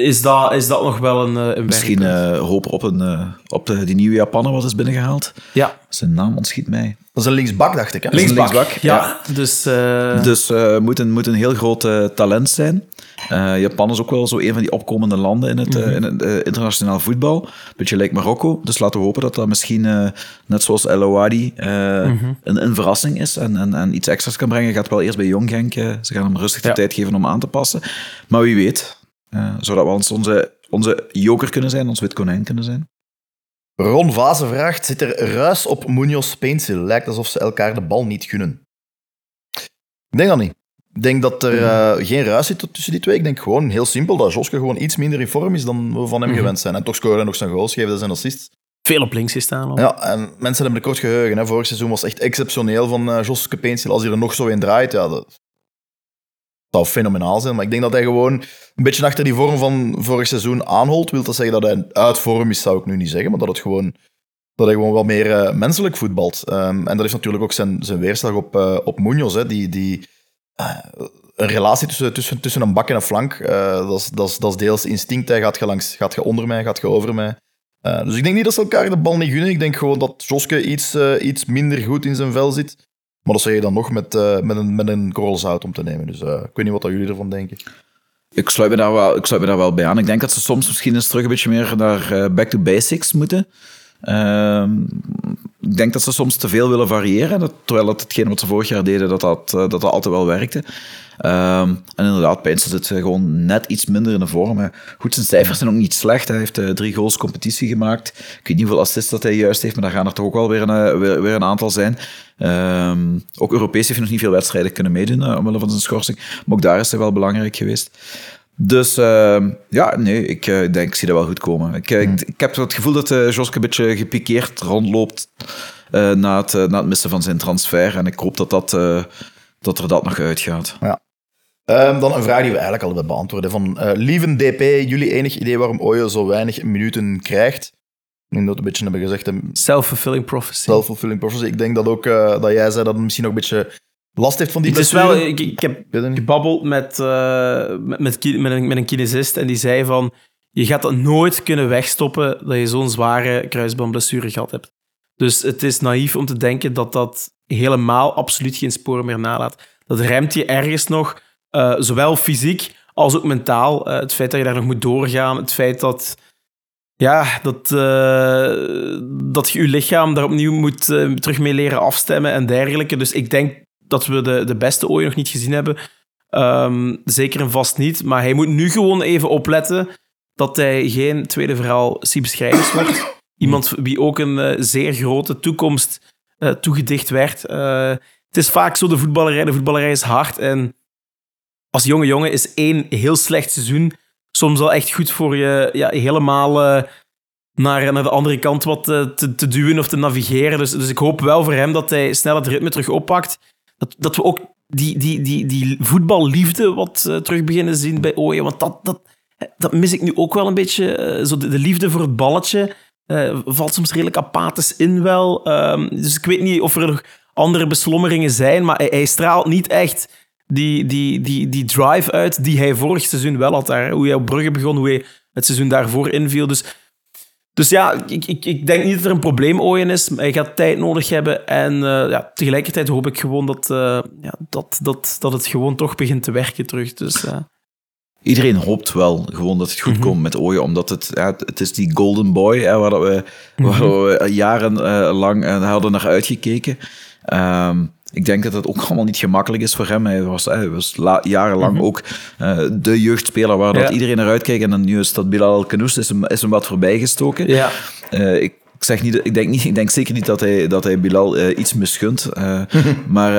S4: is dat, is dat nog wel een, eh, een
S5: Misschien uh, hopen op, een, uh, op de, die nieuwe Japaner wat is binnengehaald.
S4: Ja.
S5: Zijn naam ontschiet mij.
S3: Dat is een linksbak, dacht ik. Hè?
S4: Linksbak, linksbak ja. ja. Dus, uh...
S5: dus moet, een, moet een heel groot talent zijn. Japan is ook wel zo een van die opkomende landen in het, mm -hmm. in het internationaal voetbal. Beetje lijkt Marokko. Dus laten we hopen dat dat misschien, net zoals El Ouadi, mm -hmm. een, een verrassing is en, en, en iets extra's kan brengen. Gaat wel eerst bij Jong Genk. ze gaan hem rustig de ja. tijd geven om aan te passen. Maar wie weet, uh, zou dat wel eens onze, onze joker kunnen zijn, ons wit konijn kunnen zijn?
S3: Ron Vaze vraagt, zit er ruis op Munoz Painsil? Lijkt alsof ze elkaar de bal niet gunnen. Ik denk dat niet. Ik denk dat er uh, geen ruis zit tussen die twee. Ik denk gewoon heel simpel dat Joske gewoon iets minder in vorm is dan we van hem -hmm. gewend zijn. En toch scoren hij nog zijn goals, geven zijn assists.
S4: Veel op links staan. Al.
S3: Ja, en mensen hebben een kort geheugen. Hè. Vorig seizoen was echt exceptioneel van uh, Joske Painsil. Als hij er nog zo in draait, ja, dat, zou fenomenaal zijn. Maar ik denk dat hij gewoon een beetje achter die vorm van vorig seizoen aanholt. Wil dat zeggen dat hij uit vorm is, zou ik nu niet zeggen. Maar dat, het gewoon, dat hij gewoon wat meer uh, menselijk voetbalt. Um, en dat heeft natuurlijk ook zijn, zijn weerslag op, uh, op Munoz. Hè, die, die, uh, een relatie tussen, tussen, tussen een bak en een flank. dat, is, dat, is, dat is deels instinct. Hij gaat je, langs, gaat je onder mij, gaat je over mij. dus ik denk niet dat ze elkaar de bal niet gunnen. Ik denk gewoon dat Joske iets, iets minder goed in zijn vel zit. Maar dat zeg je dan nog met, uh, met, een, met een korrel zout om te nemen. Dus uh, ik weet niet wat jullie ervan denken.
S5: Ik sluit, me daar wel, ik sluit me daar wel bij aan. Ik denk dat ze soms misschien eens terug een beetje meer naar uh, back to basics moeten. Ehm, ik denk dat ze soms te veel willen variëren. Dat, terwijl dat hetgeen wat ze vorig jaar deden, dat dat, dat, dat altijd wel werkte. Um, en inderdaad, Pijnsen zit gewoon net iets minder in de vorm. Hè. Goed, zijn cijfers zijn ook niet slecht. Hij heeft uh, drie goals competitie gemaakt. Ik weet niet hoeveel assists dat hij juist heeft, maar daar gaan er toch ook wel weer een, weer, weer een aantal zijn. Um, ook Europees heeft hij nog niet veel wedstrijden kunnen meedoen, uh, omwille van zijn schorsing. Maar ook daar is hij wel belangrijk geweest. Dus uh, ja, nee, ik uh, denk, ik zie dat wel goed komen. Ik, hmm. ik, ik, heb het gevoel dat uh, Joske een beetje gepikeerd rondloopt na, het, na het missen van zijn transfer. En ik hoop dat, dat, dat er dat nog uitgaat.
S3: Ja. Um, dan een vraag die we eigenlijk al hebben beantwoorden. Van uh, Lieven DP, jullie enig idee waarom Oyo zo weinig minuten krijgt? Ik denk dat een beetje hebben gezegd...
S4: Self-fulfilling prophecy.
S3: Self-fulfilling prophecy. Ik denk dat ook uh, dat jij zei dat het misschien nog een beetje last heeft van die
S4: Het is wel... Ik, ik heb gebabbeld met, uh, met, met, met, een, met een kinesist en die zei van... Je gaat het nooit kunnen wegstoppen dat je zo'n zware kruisbandblessure gehad hebt. Dus het is naïef om te denken dat dat helemaal absoluut geen sporen meer nalaat. Dat remt je ergens nog uh, zowel fysiek als ook mentaal. Uh, het feit dat je daar nog moet doorgaan, het feit dat, ja, dat, uh, dat je je lichaam daar opnieuw moet terug mee leren afstemmen en dergelijke. Dus ik denk dat we de, de beste ooit nog niet gezien hebben. Um, zeker en vast niet. Maar hij moet nu gewoon even opletten dat hij geen tweede verhaal Siep wordt. Iemand wie ook een zeer grote toekomst toegedicht werd. het is vaak zo, de voetballerij, de voetballerij is hard en als jonge jongen is één heel slecht seizoen soms wel echt goed voor je ja, helemaal uh, naar, naar de andere kant wat uh, te, te, duwen of te navigeren. Dus, dus ik hoop wel voor hem dat hij snel het ritme terug oppakt. Dat, dat we ook die, die, die, die voetballiefde wat uh, terug beginnen zien bij Ooyen. Want dat, dat, dat mis ik nu ook wel een beetje. zo de, de liefde voor het balletje. eh, valt soms redelijk apathisch in wel. Ehm, dus ik weet niet of er nog andere beslommeringen zijn, maar hij straalt niet echt die, die, die, die drive uit die hij vorig seizoen wel had. Daar, hoe hij op Brugge begon, hoe hij het seizoen daarvoor inviel. Dus, dus ja, ik, ik, ik denk niet dat er een probleem ooien is. Maar hij gaat tijd nodig hebben. En eh, ja, tegelijkertijd hoop ik gewoon dat, eh, ja, dat, dat, dat het gewoon toch begint te werken terug. Dus, eh,
S5: Iedereen hoopt wel gewoon dat het goed
S4: Mhm.
S5: komt met Ooyen, omdat het, ja, het is die golden boy hè, waar, dat we, waar we jarenlang uh, hadden naar uitgekeken. Ehm, ik denk dat het ook allemaal niet gemakkelijk is voor hem. Hij was, hij was la- jarenlang ook eh, de jeugdspeler waar dat
S4: Mhm.
S5: Iedereen naar uitkijkt. En dan nu is dat Bilal Kanoes is hem, is hem wat voorbijgestoken.
S4: ja.
S5: Eh, ik, ik, zeg niet, ik, denk niet, ik denk zeker niet dat hij, dat hij Bilal eh, iets misgunt. eh, maar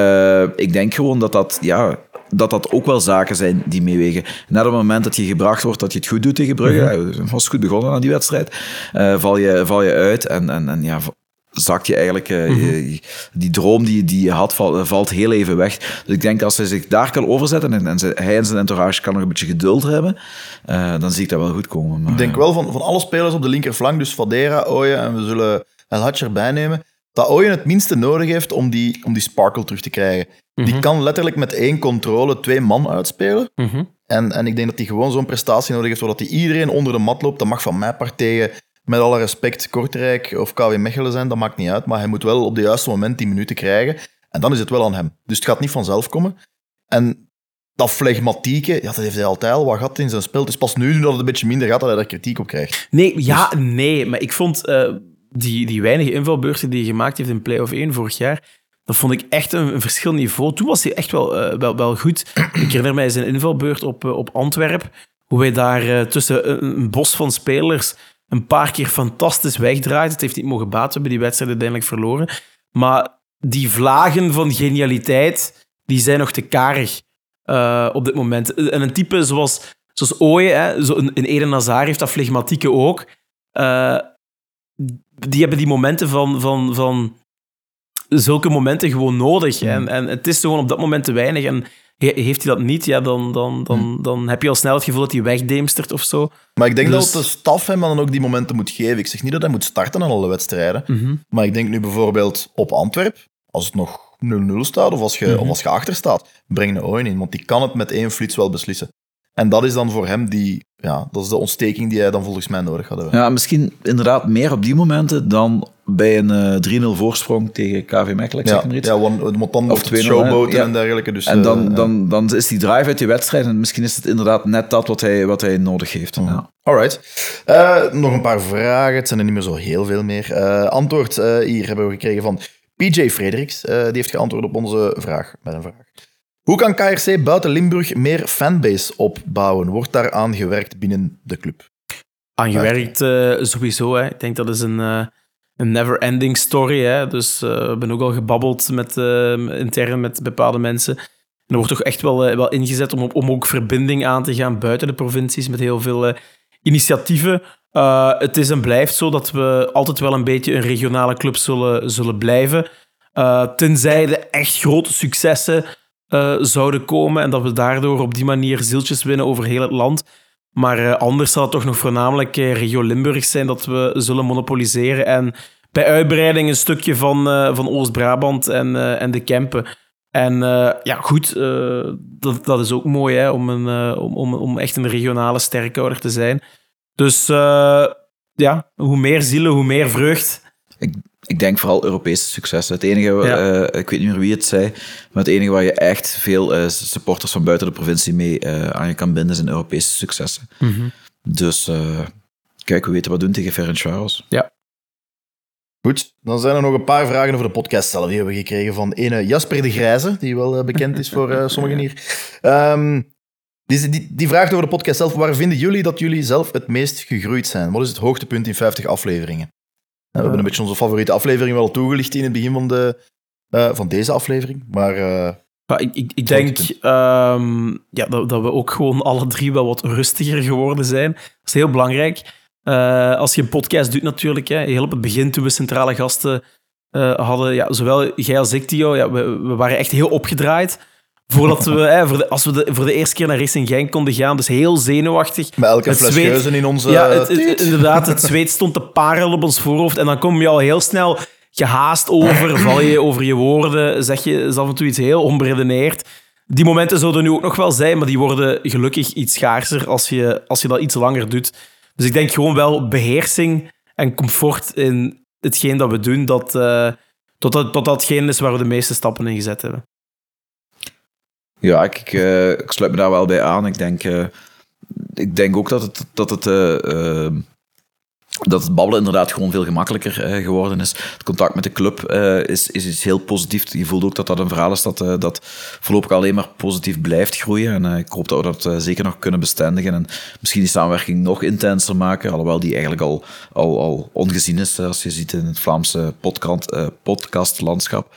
S5: eh, ik denk gewoon dat dat, ja, dat dat ook wel zaken zijn die meewegen. Net op het moment dat je gebracht wordt dat je het goed doet tegen Brugge, hij was goed begonnen aan die wedstrijd, eh, val, je, val je uit en, en, en ja, zakt je eigenlijk... eh, je- die droom die, die je had, val- valt heel even weg. Dus ik denk als hij zich daar kan overzetten en, en ze- hij en zijn entourage kan nog een beetje geduld hebben, eh, dan zie ik dat wel goed komen. Maar,
S3: Ik denk
S5: eh,
S3: wel van, van alle spelers op de linkerflank, dus Fadera, Ooyen en we zullen El Hadj erbij nemen, dat Ooyen het minste nodig heeft om die, om die sparkle terug te krijgen. Die kan letterlijk met één controle twee man uitspelen.
S4: Mhm.
S3: En, en ik denk dat hij gewoon zo'n prestatie nodig heeft, zodat hij iedereen onder de mat loopt. Dat mag van mij part tegen, met alle respect, Kortrijk of KW Mechelen zijn, dat maakt niet uit. Maar hij moet wel op de juiste moment die minuten krijgen. En dan is het wel aan hem. Dus het gaat niet vanzelf komen. En dat flegmatieke, ja, dat heeft hij altijd al wat gehad in zijn spel. Het is pas nu, nu dat het een beetje minder gaat, dat hij daar kritiek op krijgt.
S4: Nee, ja, nee. Maar ik vond eh, die, die weinige invalbeurten die hij gemaakt heeft in play-off 1 vorig jaar, dat vond ik echt een, een verschil niveau. Toen was hij echt wel, eh, wel, wel goed. Ik herinner mij zijn invalbeurt op, eh, op Antwerp, hoe hij daar tussen een, een bos van spelers een paar keer fantastisch wegdraait. Het heeft niet mogen baten, we hebben die wedstrijd uiteindelijk verloren. Maar die vlagen van genialiteit, die zijn nog te karig eh, op dit moment. En een type zoals, zoals Ooyen, hè, zo een, een Eden Hazard heeft dat flegmatieke ook. Eh, die hebben die momenten van, van, van zulke momenten gewoon nodig. En, en het is gewoon op dat moment te weinig. En heeft hij dat niet, ja, dan, dan, dan, dan heb je al snel het gevoel dat hij wegdeemstert of zo.
S3: Maar ik denk
S4: Dus-
S3: dat de staf hem dan ook die momenten moet geven. Ik zeg niet dat hij moet starten aan alle wedstrijden.
S4: Mhm.
S3: Maar ik denk nu bijvoorbeeld op Antwerp, als het nog 0-0 staat of als, je,
S4: Mhm.
S3: of als je achter staat, breng een Ooyen in. Want die kan het met één flits wel beslissen. En dat is dan voor hem die, ja, dat is de ontsteking die hij dan volgens mij nodig had hebben.
S5: Ja, misschien inderdaad meer op die momenten dan bij een eh 3-0 voorsprong tegen KV Mechelen, ik zeg
S3: Ja,
S5: maar iets.
S3: ja want dan
S5: Of 2-0,
S3: showboten?
S5: Ja.
S3: en dergelijke. Dus,
S5: en dan,
S3: eh, ja.
S5: dan, dan is die drive uit die wedstrijd en misschien is het inderdaad net dat wat hij, wat hij nodig heeft. Ja.
S3: Alright. Eh, nog een paar vragen. Het zijn er niet meer zo heel veel meer. Eh, antwoord eh, hier hebben we gekregen van PJ Frederiks. Eh, die heeft geantwoord op onze vraag met een vraag. Hoe kan KRC buiten Limburg meer fanbase opbouwen? Wordt daaraan gewerkt binnen de club?
S4: Aangewerkt eh, sowieso. Hè. Ik denk dat is een, eh, een never-ending story. Hè. Dus eh, we hebben ook al gebabbeld met, eh, intern met bepaalde mensen. En er wordt toch echt wel, eh, wel ingezet om, om ook verbinding aan te gaan buiten de provincies met heel veel initiatieven. Het is en blijft zo dat we altijd wel een beetje een regionale club zullen, zullen blijven. Tenzij er echt grote successen zouden komen en dat we daardoor op die manier zieltjes winnen over heel het land. Maar eh, anders zal het toch nog voornamelijk eh, regio Limburg zijn dat we zullen monopoliseren. En bij uitbreiding een stukje van, eh, van Oost-Brabant en, en de Kempen. En ja, goed, dat, dat is ook mooi hè, om, een, om, om, om echt een regionale sterkhouder te zijn. Dus ja, hoe meer zielen, hoe meer vreugd.
S5: Ik denk vooral Europese successen. Het enige,
S4: Ja.
S5: eh, ik weet niet meer wie het zei, maar het enige waar je echt veel eh, supporters van buiten de provincie mee eh, aan je kan binden zijn Europese successen. Dus eh, kijk, we weten wat doen tegen Ferencvaros.
S3: Goed, dan zijn er nog een paar vragen over de podcast zelf. Die hebben we gekregen van ene Jasper de Grijze, die wel bekend is voor eh, sommigen hier. Ehm, die, die, die vraagt over de podcast zelf. Waar vinden jullie dat jullie zelf het meest gegroeid zijn? Wat is het hoogtepunt in 50 afleveringen? We hebben een beetje onze favoriete aflevering wel toegelicht in het begin van, de, eh, van deze aflevering. Maar eh,
S4: Ja, ik, ik, ik denk ehm, ja, dat, dat we ook gewoon alle drie wel wat rustiger geworden zijn. Dat is heel belangrijk. Eh, als je een podcast doet natuurlijk, hè, heel op het begin toen we centrale gasten hadden, ja, zowel jij als ik, Tio, ja, we, we waren echt heel opgedraaid. Voordat we, hè, voor de, als we de, voor de eerste keer naar Racing Genk konden gaan, dus heel zenuwachtig.
S3: Met elke
S4: Het
S3: fles
S4: zweet-
S3: geuzen in onze...
S4: Ja, het, het- inderdaad, het zweet stond te parelen op ons voorhoofd. En dan kom je al heel snel gehaast over, val je over je woorden, zeg je is af en toe iets heel onberedeneerd. Die momenten zouden nu ook nog wel zijn, maar die worden gelukkig iets schaarser als je, als je dat iets langer doet. Dus ik denk gewoon wel beheersing en comfort in hetgeen dat we doen, dat, eh, tot, dat, tot datgene is waar we de meeste stappen in gezet hebben.
S5: Ja, ik, ik, eh, ik sluit me daar wel bij aan. Ik denk, eh, ik denk ook dat het, dat het, eh, dat het babbelen inderdaad gewoon veel gemakkelijker geworden is. Het contact met de club is, is iets heel positiefs. Je voelt ook dat dat een verhaal is dat, dat voorlopig alleen maar positief blijft groeien. En ik hoop dat we dat zeker nog kunnen bestendigen en misschien die samenwerking nog intenser maken. Alhoewel die eigenlijk al, al, al ongezien is, als je ziet in het Vlaamse podcast, podcastlandschap.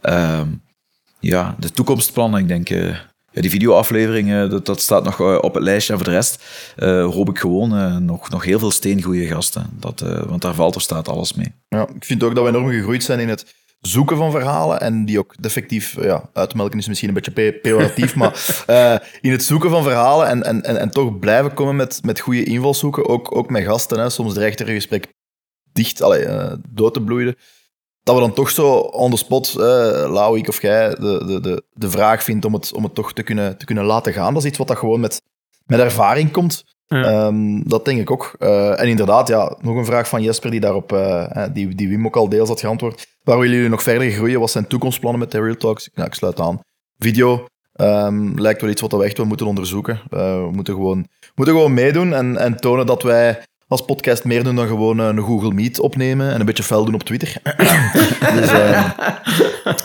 S5: Ehm, ja, de toekomstplannen, ik denk... eh, ja, die videoaflevering, eh, dat, dat staat nog eh, op het lijstje. En voor de rest hoop ik gewoon nog, nog heel veel steengoeie gasten. Dat, want daar valt of staat alles mee.
S3: Ja, ik vind ook dat we enorm gegroeid zijn in het zoeken van verhalen en die ook effectief, ja, uitmelken is misschien een beetje pe- pejoratief, maar in het zoeken van verhalen en, en, en, en toch blijven komen met, met goede invalshoeken, ook, ook met gasten. Hè. Soms dreigt er een gesprek dicht allee, dood te bloeien. Dat we dan toch zo on the spot, eh Lau, ik of jij, de, de, de, de vraag vindt om het, om het toch te kunnen, te kunnen laten gaan. Dat is iets wat dat gewoon met, met ervaring komt.
S4: Ja.
S3: Ehm, dat denk ik ook. Eh, en inderdaad, ja, nog een vraag van Jesper, die daarop, eh, die, die Wim ook al deels had geantwoord. Waar willen jullie nog verder groeien? Wat zijn toekomstplannen met de Real Talks? Nou, ik sluit aan. Video ehm, lijkt wel iets wat we echt wel moeten onderzoeken. Eh, we moeten gewoon, moeten gewoon meedoen en, en tonen dat wij als podcast meer doen dan gewoon eh, een Google Meet opnemen en een beetje fel doen op Twitter. dus eh,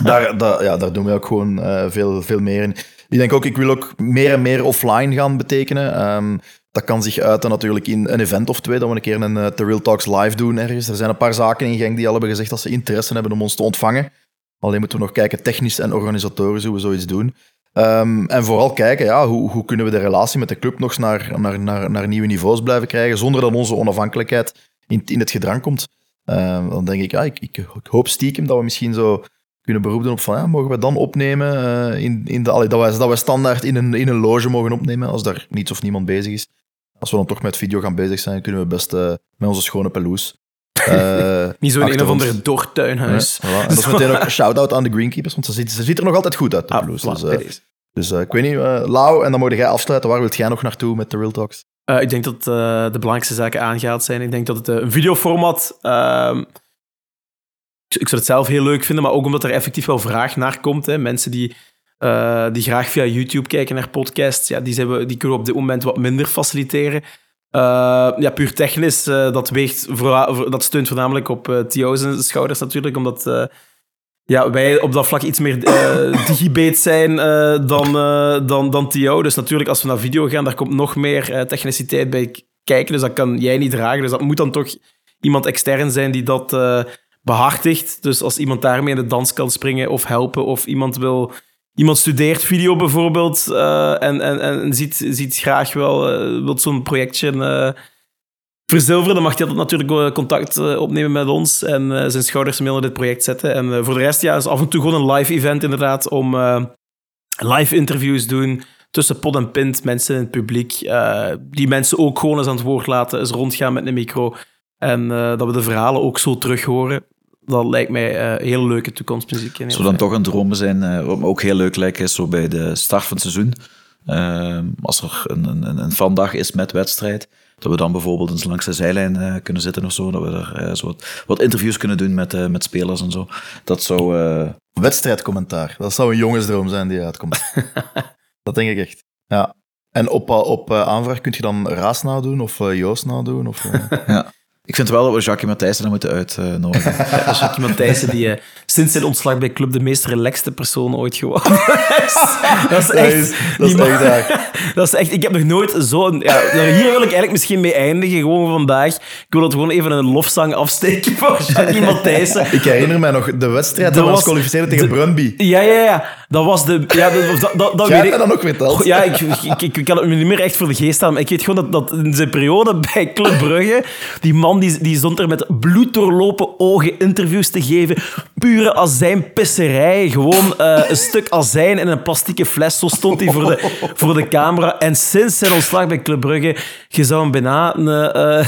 S3: daar, daar, ja, daar doen we ook gewoon eh, veel, veel meer in. Ik denk ook, ik wil ook meer en meer offline gaan betekenen. Ehm, dat kan zich uiten natuurlijk in een event of twee, dat we een keer een The Real Talks live doen ergens. Er zijn een paar zaken in Genk die al hebben gezegd dat ze interesse hebben om ons te ontvangen. Alleen moeten we nog kijken, technisch en organisatorisch, hoe we zoiets doen. Um, en vooral kijken, ja, hoe, hoe kunnen we de relatie met de club nog naar, naar, naar, naar nieuwe niveaus blijven krijgen, zonder dat onze onafhankelijkheid in, in het gedrang komt. Um, dan denk ik, ja, ik, hoop stiekem dat we misschien zo kunnen beroepen op van, mogen we dan opnemen uh, in, in de, dat, wij, dat wij standaard in een, in een loge mogen opnemen, als daar niets of niemand bezig is. Als we dan toch met video gaan bezig zijn, kunnen we best uh, met onze schone pelouse
S4: uh, Niet zo'n een of ander doortuinhuis.
S3: Ja, voilà. En dat is meteen ook een shout-out aan de Greenkeepers, want ze ziet, ze ziet er nog altijd goed uit, de
S4: ah. Voilà,
S3: dus, uh, dus uh, ik weet niet, Lau, en dan moet jij afsluiten. Waar wilt jij nog naartoe met de Real Talks?
S4: Ik denk dat de belangrijkste zaken aangehaald zijn. Ik denk dat het een videoformat... Uh, ik zou het zelf heel leuk vinden, maar ook omdat er effectief wel vraag naar komt. Hè. Mensen die, uh, die graag via YouTube kijken naar podcasts, ja, die, zijn we, die kunnen we op dit moment wat minder faciliteren. Uh, ja, puur technisch, uh, dat, weegt voor, dat steunt voornamelijk op uh, Thio's schouders natuurlijk, omdat ja, wij op dat vlak iets meer digibate zijn dan, dan, dan Theo. Dus natuurlijk, als we naar video gaan, daar komt nog meer techniciteit bij kijken, dus dat kan jij niet dragen. Dus dat moet dan toch iemand extern zijn die dat behartigt. Dus als iemand daarmee in de dans kan springen of helpen, of iemand wil... Iemand studeert video bijvoorbeeld uh, en, en, en ziet, ziet graag wel, uh, zo'n projectje uh, verzilveren, dan mag hij natuurlijk contact opnemen met ons en zijn schouders mee naar dit project zetten. En voor de rest, ja, is af en toe gewoon een live event inderdaad, om live interviews doen tussen pod en pint, mensen in het publiek, die mensen ook gewoon eens aan het woord laten, eens rondgaan met een micro en dat we de verhalen ook zo terug horen dat lijkt mij uh, heel leuke toekomstmuziek.
S5: Het zou dan toch een droom zijn, uh, wat me ook heel leuk lijkt, is zo bij de start van het seizoen. Uh, als er een, een, een vandag is met wedstrijd, dat we dan bijvoorbeeld eens langs de zijlijn uh, kunnen zitten of zo, dat we er uh, zo wat, wat, interviews kunnen doen met, uh, met spelers en zo. Dat zou...
S3: Wedstrijdcommentaar, dat zou een jongensdroom zijn die uitkomt. dat denk ik echt. Ja. En op, op aanvraag kun je dan Raas nadoen of Joost nadoen? Of,
S5: ja. Ik vind wel dat we Jacques Matthijssen moeten uitnodigen.
S4: Ja, Jacques Matthijssen, die uh, sinds zijn ontslag bij Club de meest relaxte persoon ooit geworden is. Dat is echt...
S3: Dat is, dat is echt,
S4: dat is echt... Ik heb nog nooit zo'n... Ja, hier wil ik eigenlijk misschien mee eindigen, gewoon vandaag. Ik wil het gewoon even een lofzang afsteken voor Jacques Matthijssen.
S3: Ik herinner mij nog de wedstrijd dat we ons kwalificeerden tegen de, Brunby.
S4: Ja, ja, ja. Dat was de... Ja, dat, dat, dat, dat weet ik.
S3: dat nog verteld.
S4: Ja, ik, ik, ik, ik kan het me niet meer echt voor de geest halen, maar ik weet gewoon dat, dat in zijn periode bij Club Brugge, die man man die, die stond er met bloed doorlopen ogen interviews te geven. Pure azijnpisserij. Gewoon eh, een stuk azijn in een plastieke fles. Zo stond hij voor de, voor de camera. En sinds zijn ontslag bij Club Brugge, je zou hem bijna een, eh,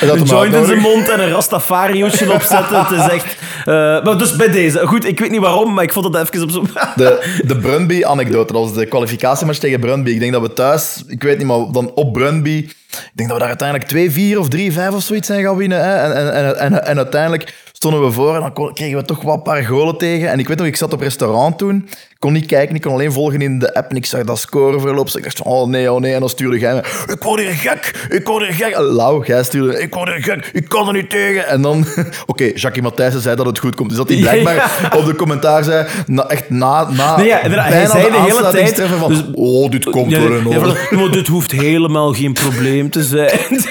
S4: een joint in zijn mond en een Rastafari-hoedje opzetten. Het is echt... eh, maar dus bij deze. Goed, ik weet niet waarom, maar ik vond het even op zo'n...
S3: De, de Brunby-anekdote, dat was de kwalificatiematch tegen Brunby. Ik denk dat we thuis, ik weet niet, maar dan op Brunby, ik denk dat we daar uiteindelijk 2-4 of 3-5 of zoiets zijn gaan winnen. En, en, en, en, uiteindelijk stonden we voor en dan kregen we toch wel een paar golen tegen. En ik weet nog, ik zat op restaurant toen, kon niet kijken, ik kon alleen volgen in de app en ik zag dat scoreverloop. Dus ik dacht oh nee, oh nee. En dan stuurde jij me, ik word hier gek, ik word hier gek. Lau, jij stuurde, ik word hier gek, ik kan er niet tegen. En dan, oké, Jackie Matthijssen zei dat het goed komt. Dus dat hij
S4: Ja,
S3: blijkbaar op de commentaar zei, na, echt na, na
S4: Nee, ja, hij zei de hele tijd,
S3: van,
S4: dus-
S3: oh, dit komt
S4: Ja,
S3: wel in
S4: ja, maar dit hoeft helemaal geen probleem te zijn.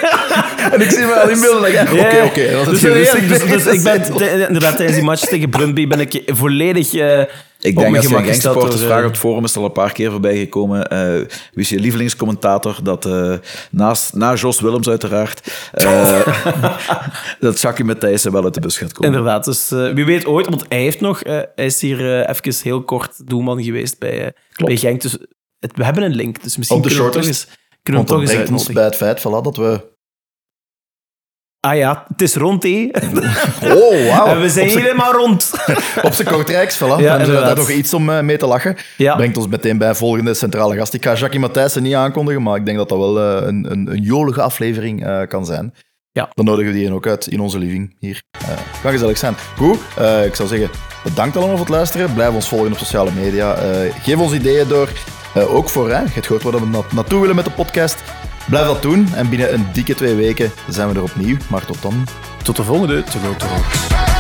S3: En ik zie me al inbeelden, dat ik, oké, oké.
S4: Dus, dus, dus ik ben inderdaad tijdens die match tegen Brunby ben ik volledig eh
S5: Ik denk gangsupporters
S4: door,
S5: vraagt
S4: eh,
S5: op het forum, is al een paar keer voorbij gekomen. eh, wie is je lievelingscommentator? Dat, eh, naast, na Jos Willems uiteraard, eh, dat Jackie Matthijssen wel uit de bus gaat komen.
S4: Inderdaad, dus wie weet ooit, want hij heeft nog, eh, hij is hier even heel kort doelman geweest bij, bij Genk. Dus het- we hebben een link, dus misschien
S3: Op de
S4: kunnen we toch
S3: shortlist.
S4: eens, kunnen we
S3: dat
S4: toch eens uitnodigen.
S3: bij het feit voilà, dat we...
S4: Ah ja, het is rond, hé.
S3: Oh, wauw.
S4: En we zijn helemaal rond.
S3: Op zijn Kortrijks.
S4: Ja, inderdaad.
S3: daar nog iets om eh, mee te lachen.
S4: Ja.
S3: Brengt ons meteen bij volgende centrale gast. Ik ga Jackie Matthijssen niet aankondigen, maar ik denk dat dat wel eh, een, een, een jolige aflevering eh, kan zijn.
S4: Ja.
S3: Dan nodigen we die ook uit in onze living hier. Eh kan gezellig zijn. Goed, ik zou zeggen, bedankt allemaal voor het luisteren. Blijf ons volgen op sociale media. Geef ons ideeën door. Ook voor, hè, je hebt gehoord waar we na- naartoe willen met de podcast. Blijf dat doen. En binnen een dikke twee weken zijn we er opnieuw. Maar tot dan.
S4: Tot de volgende. Te groot.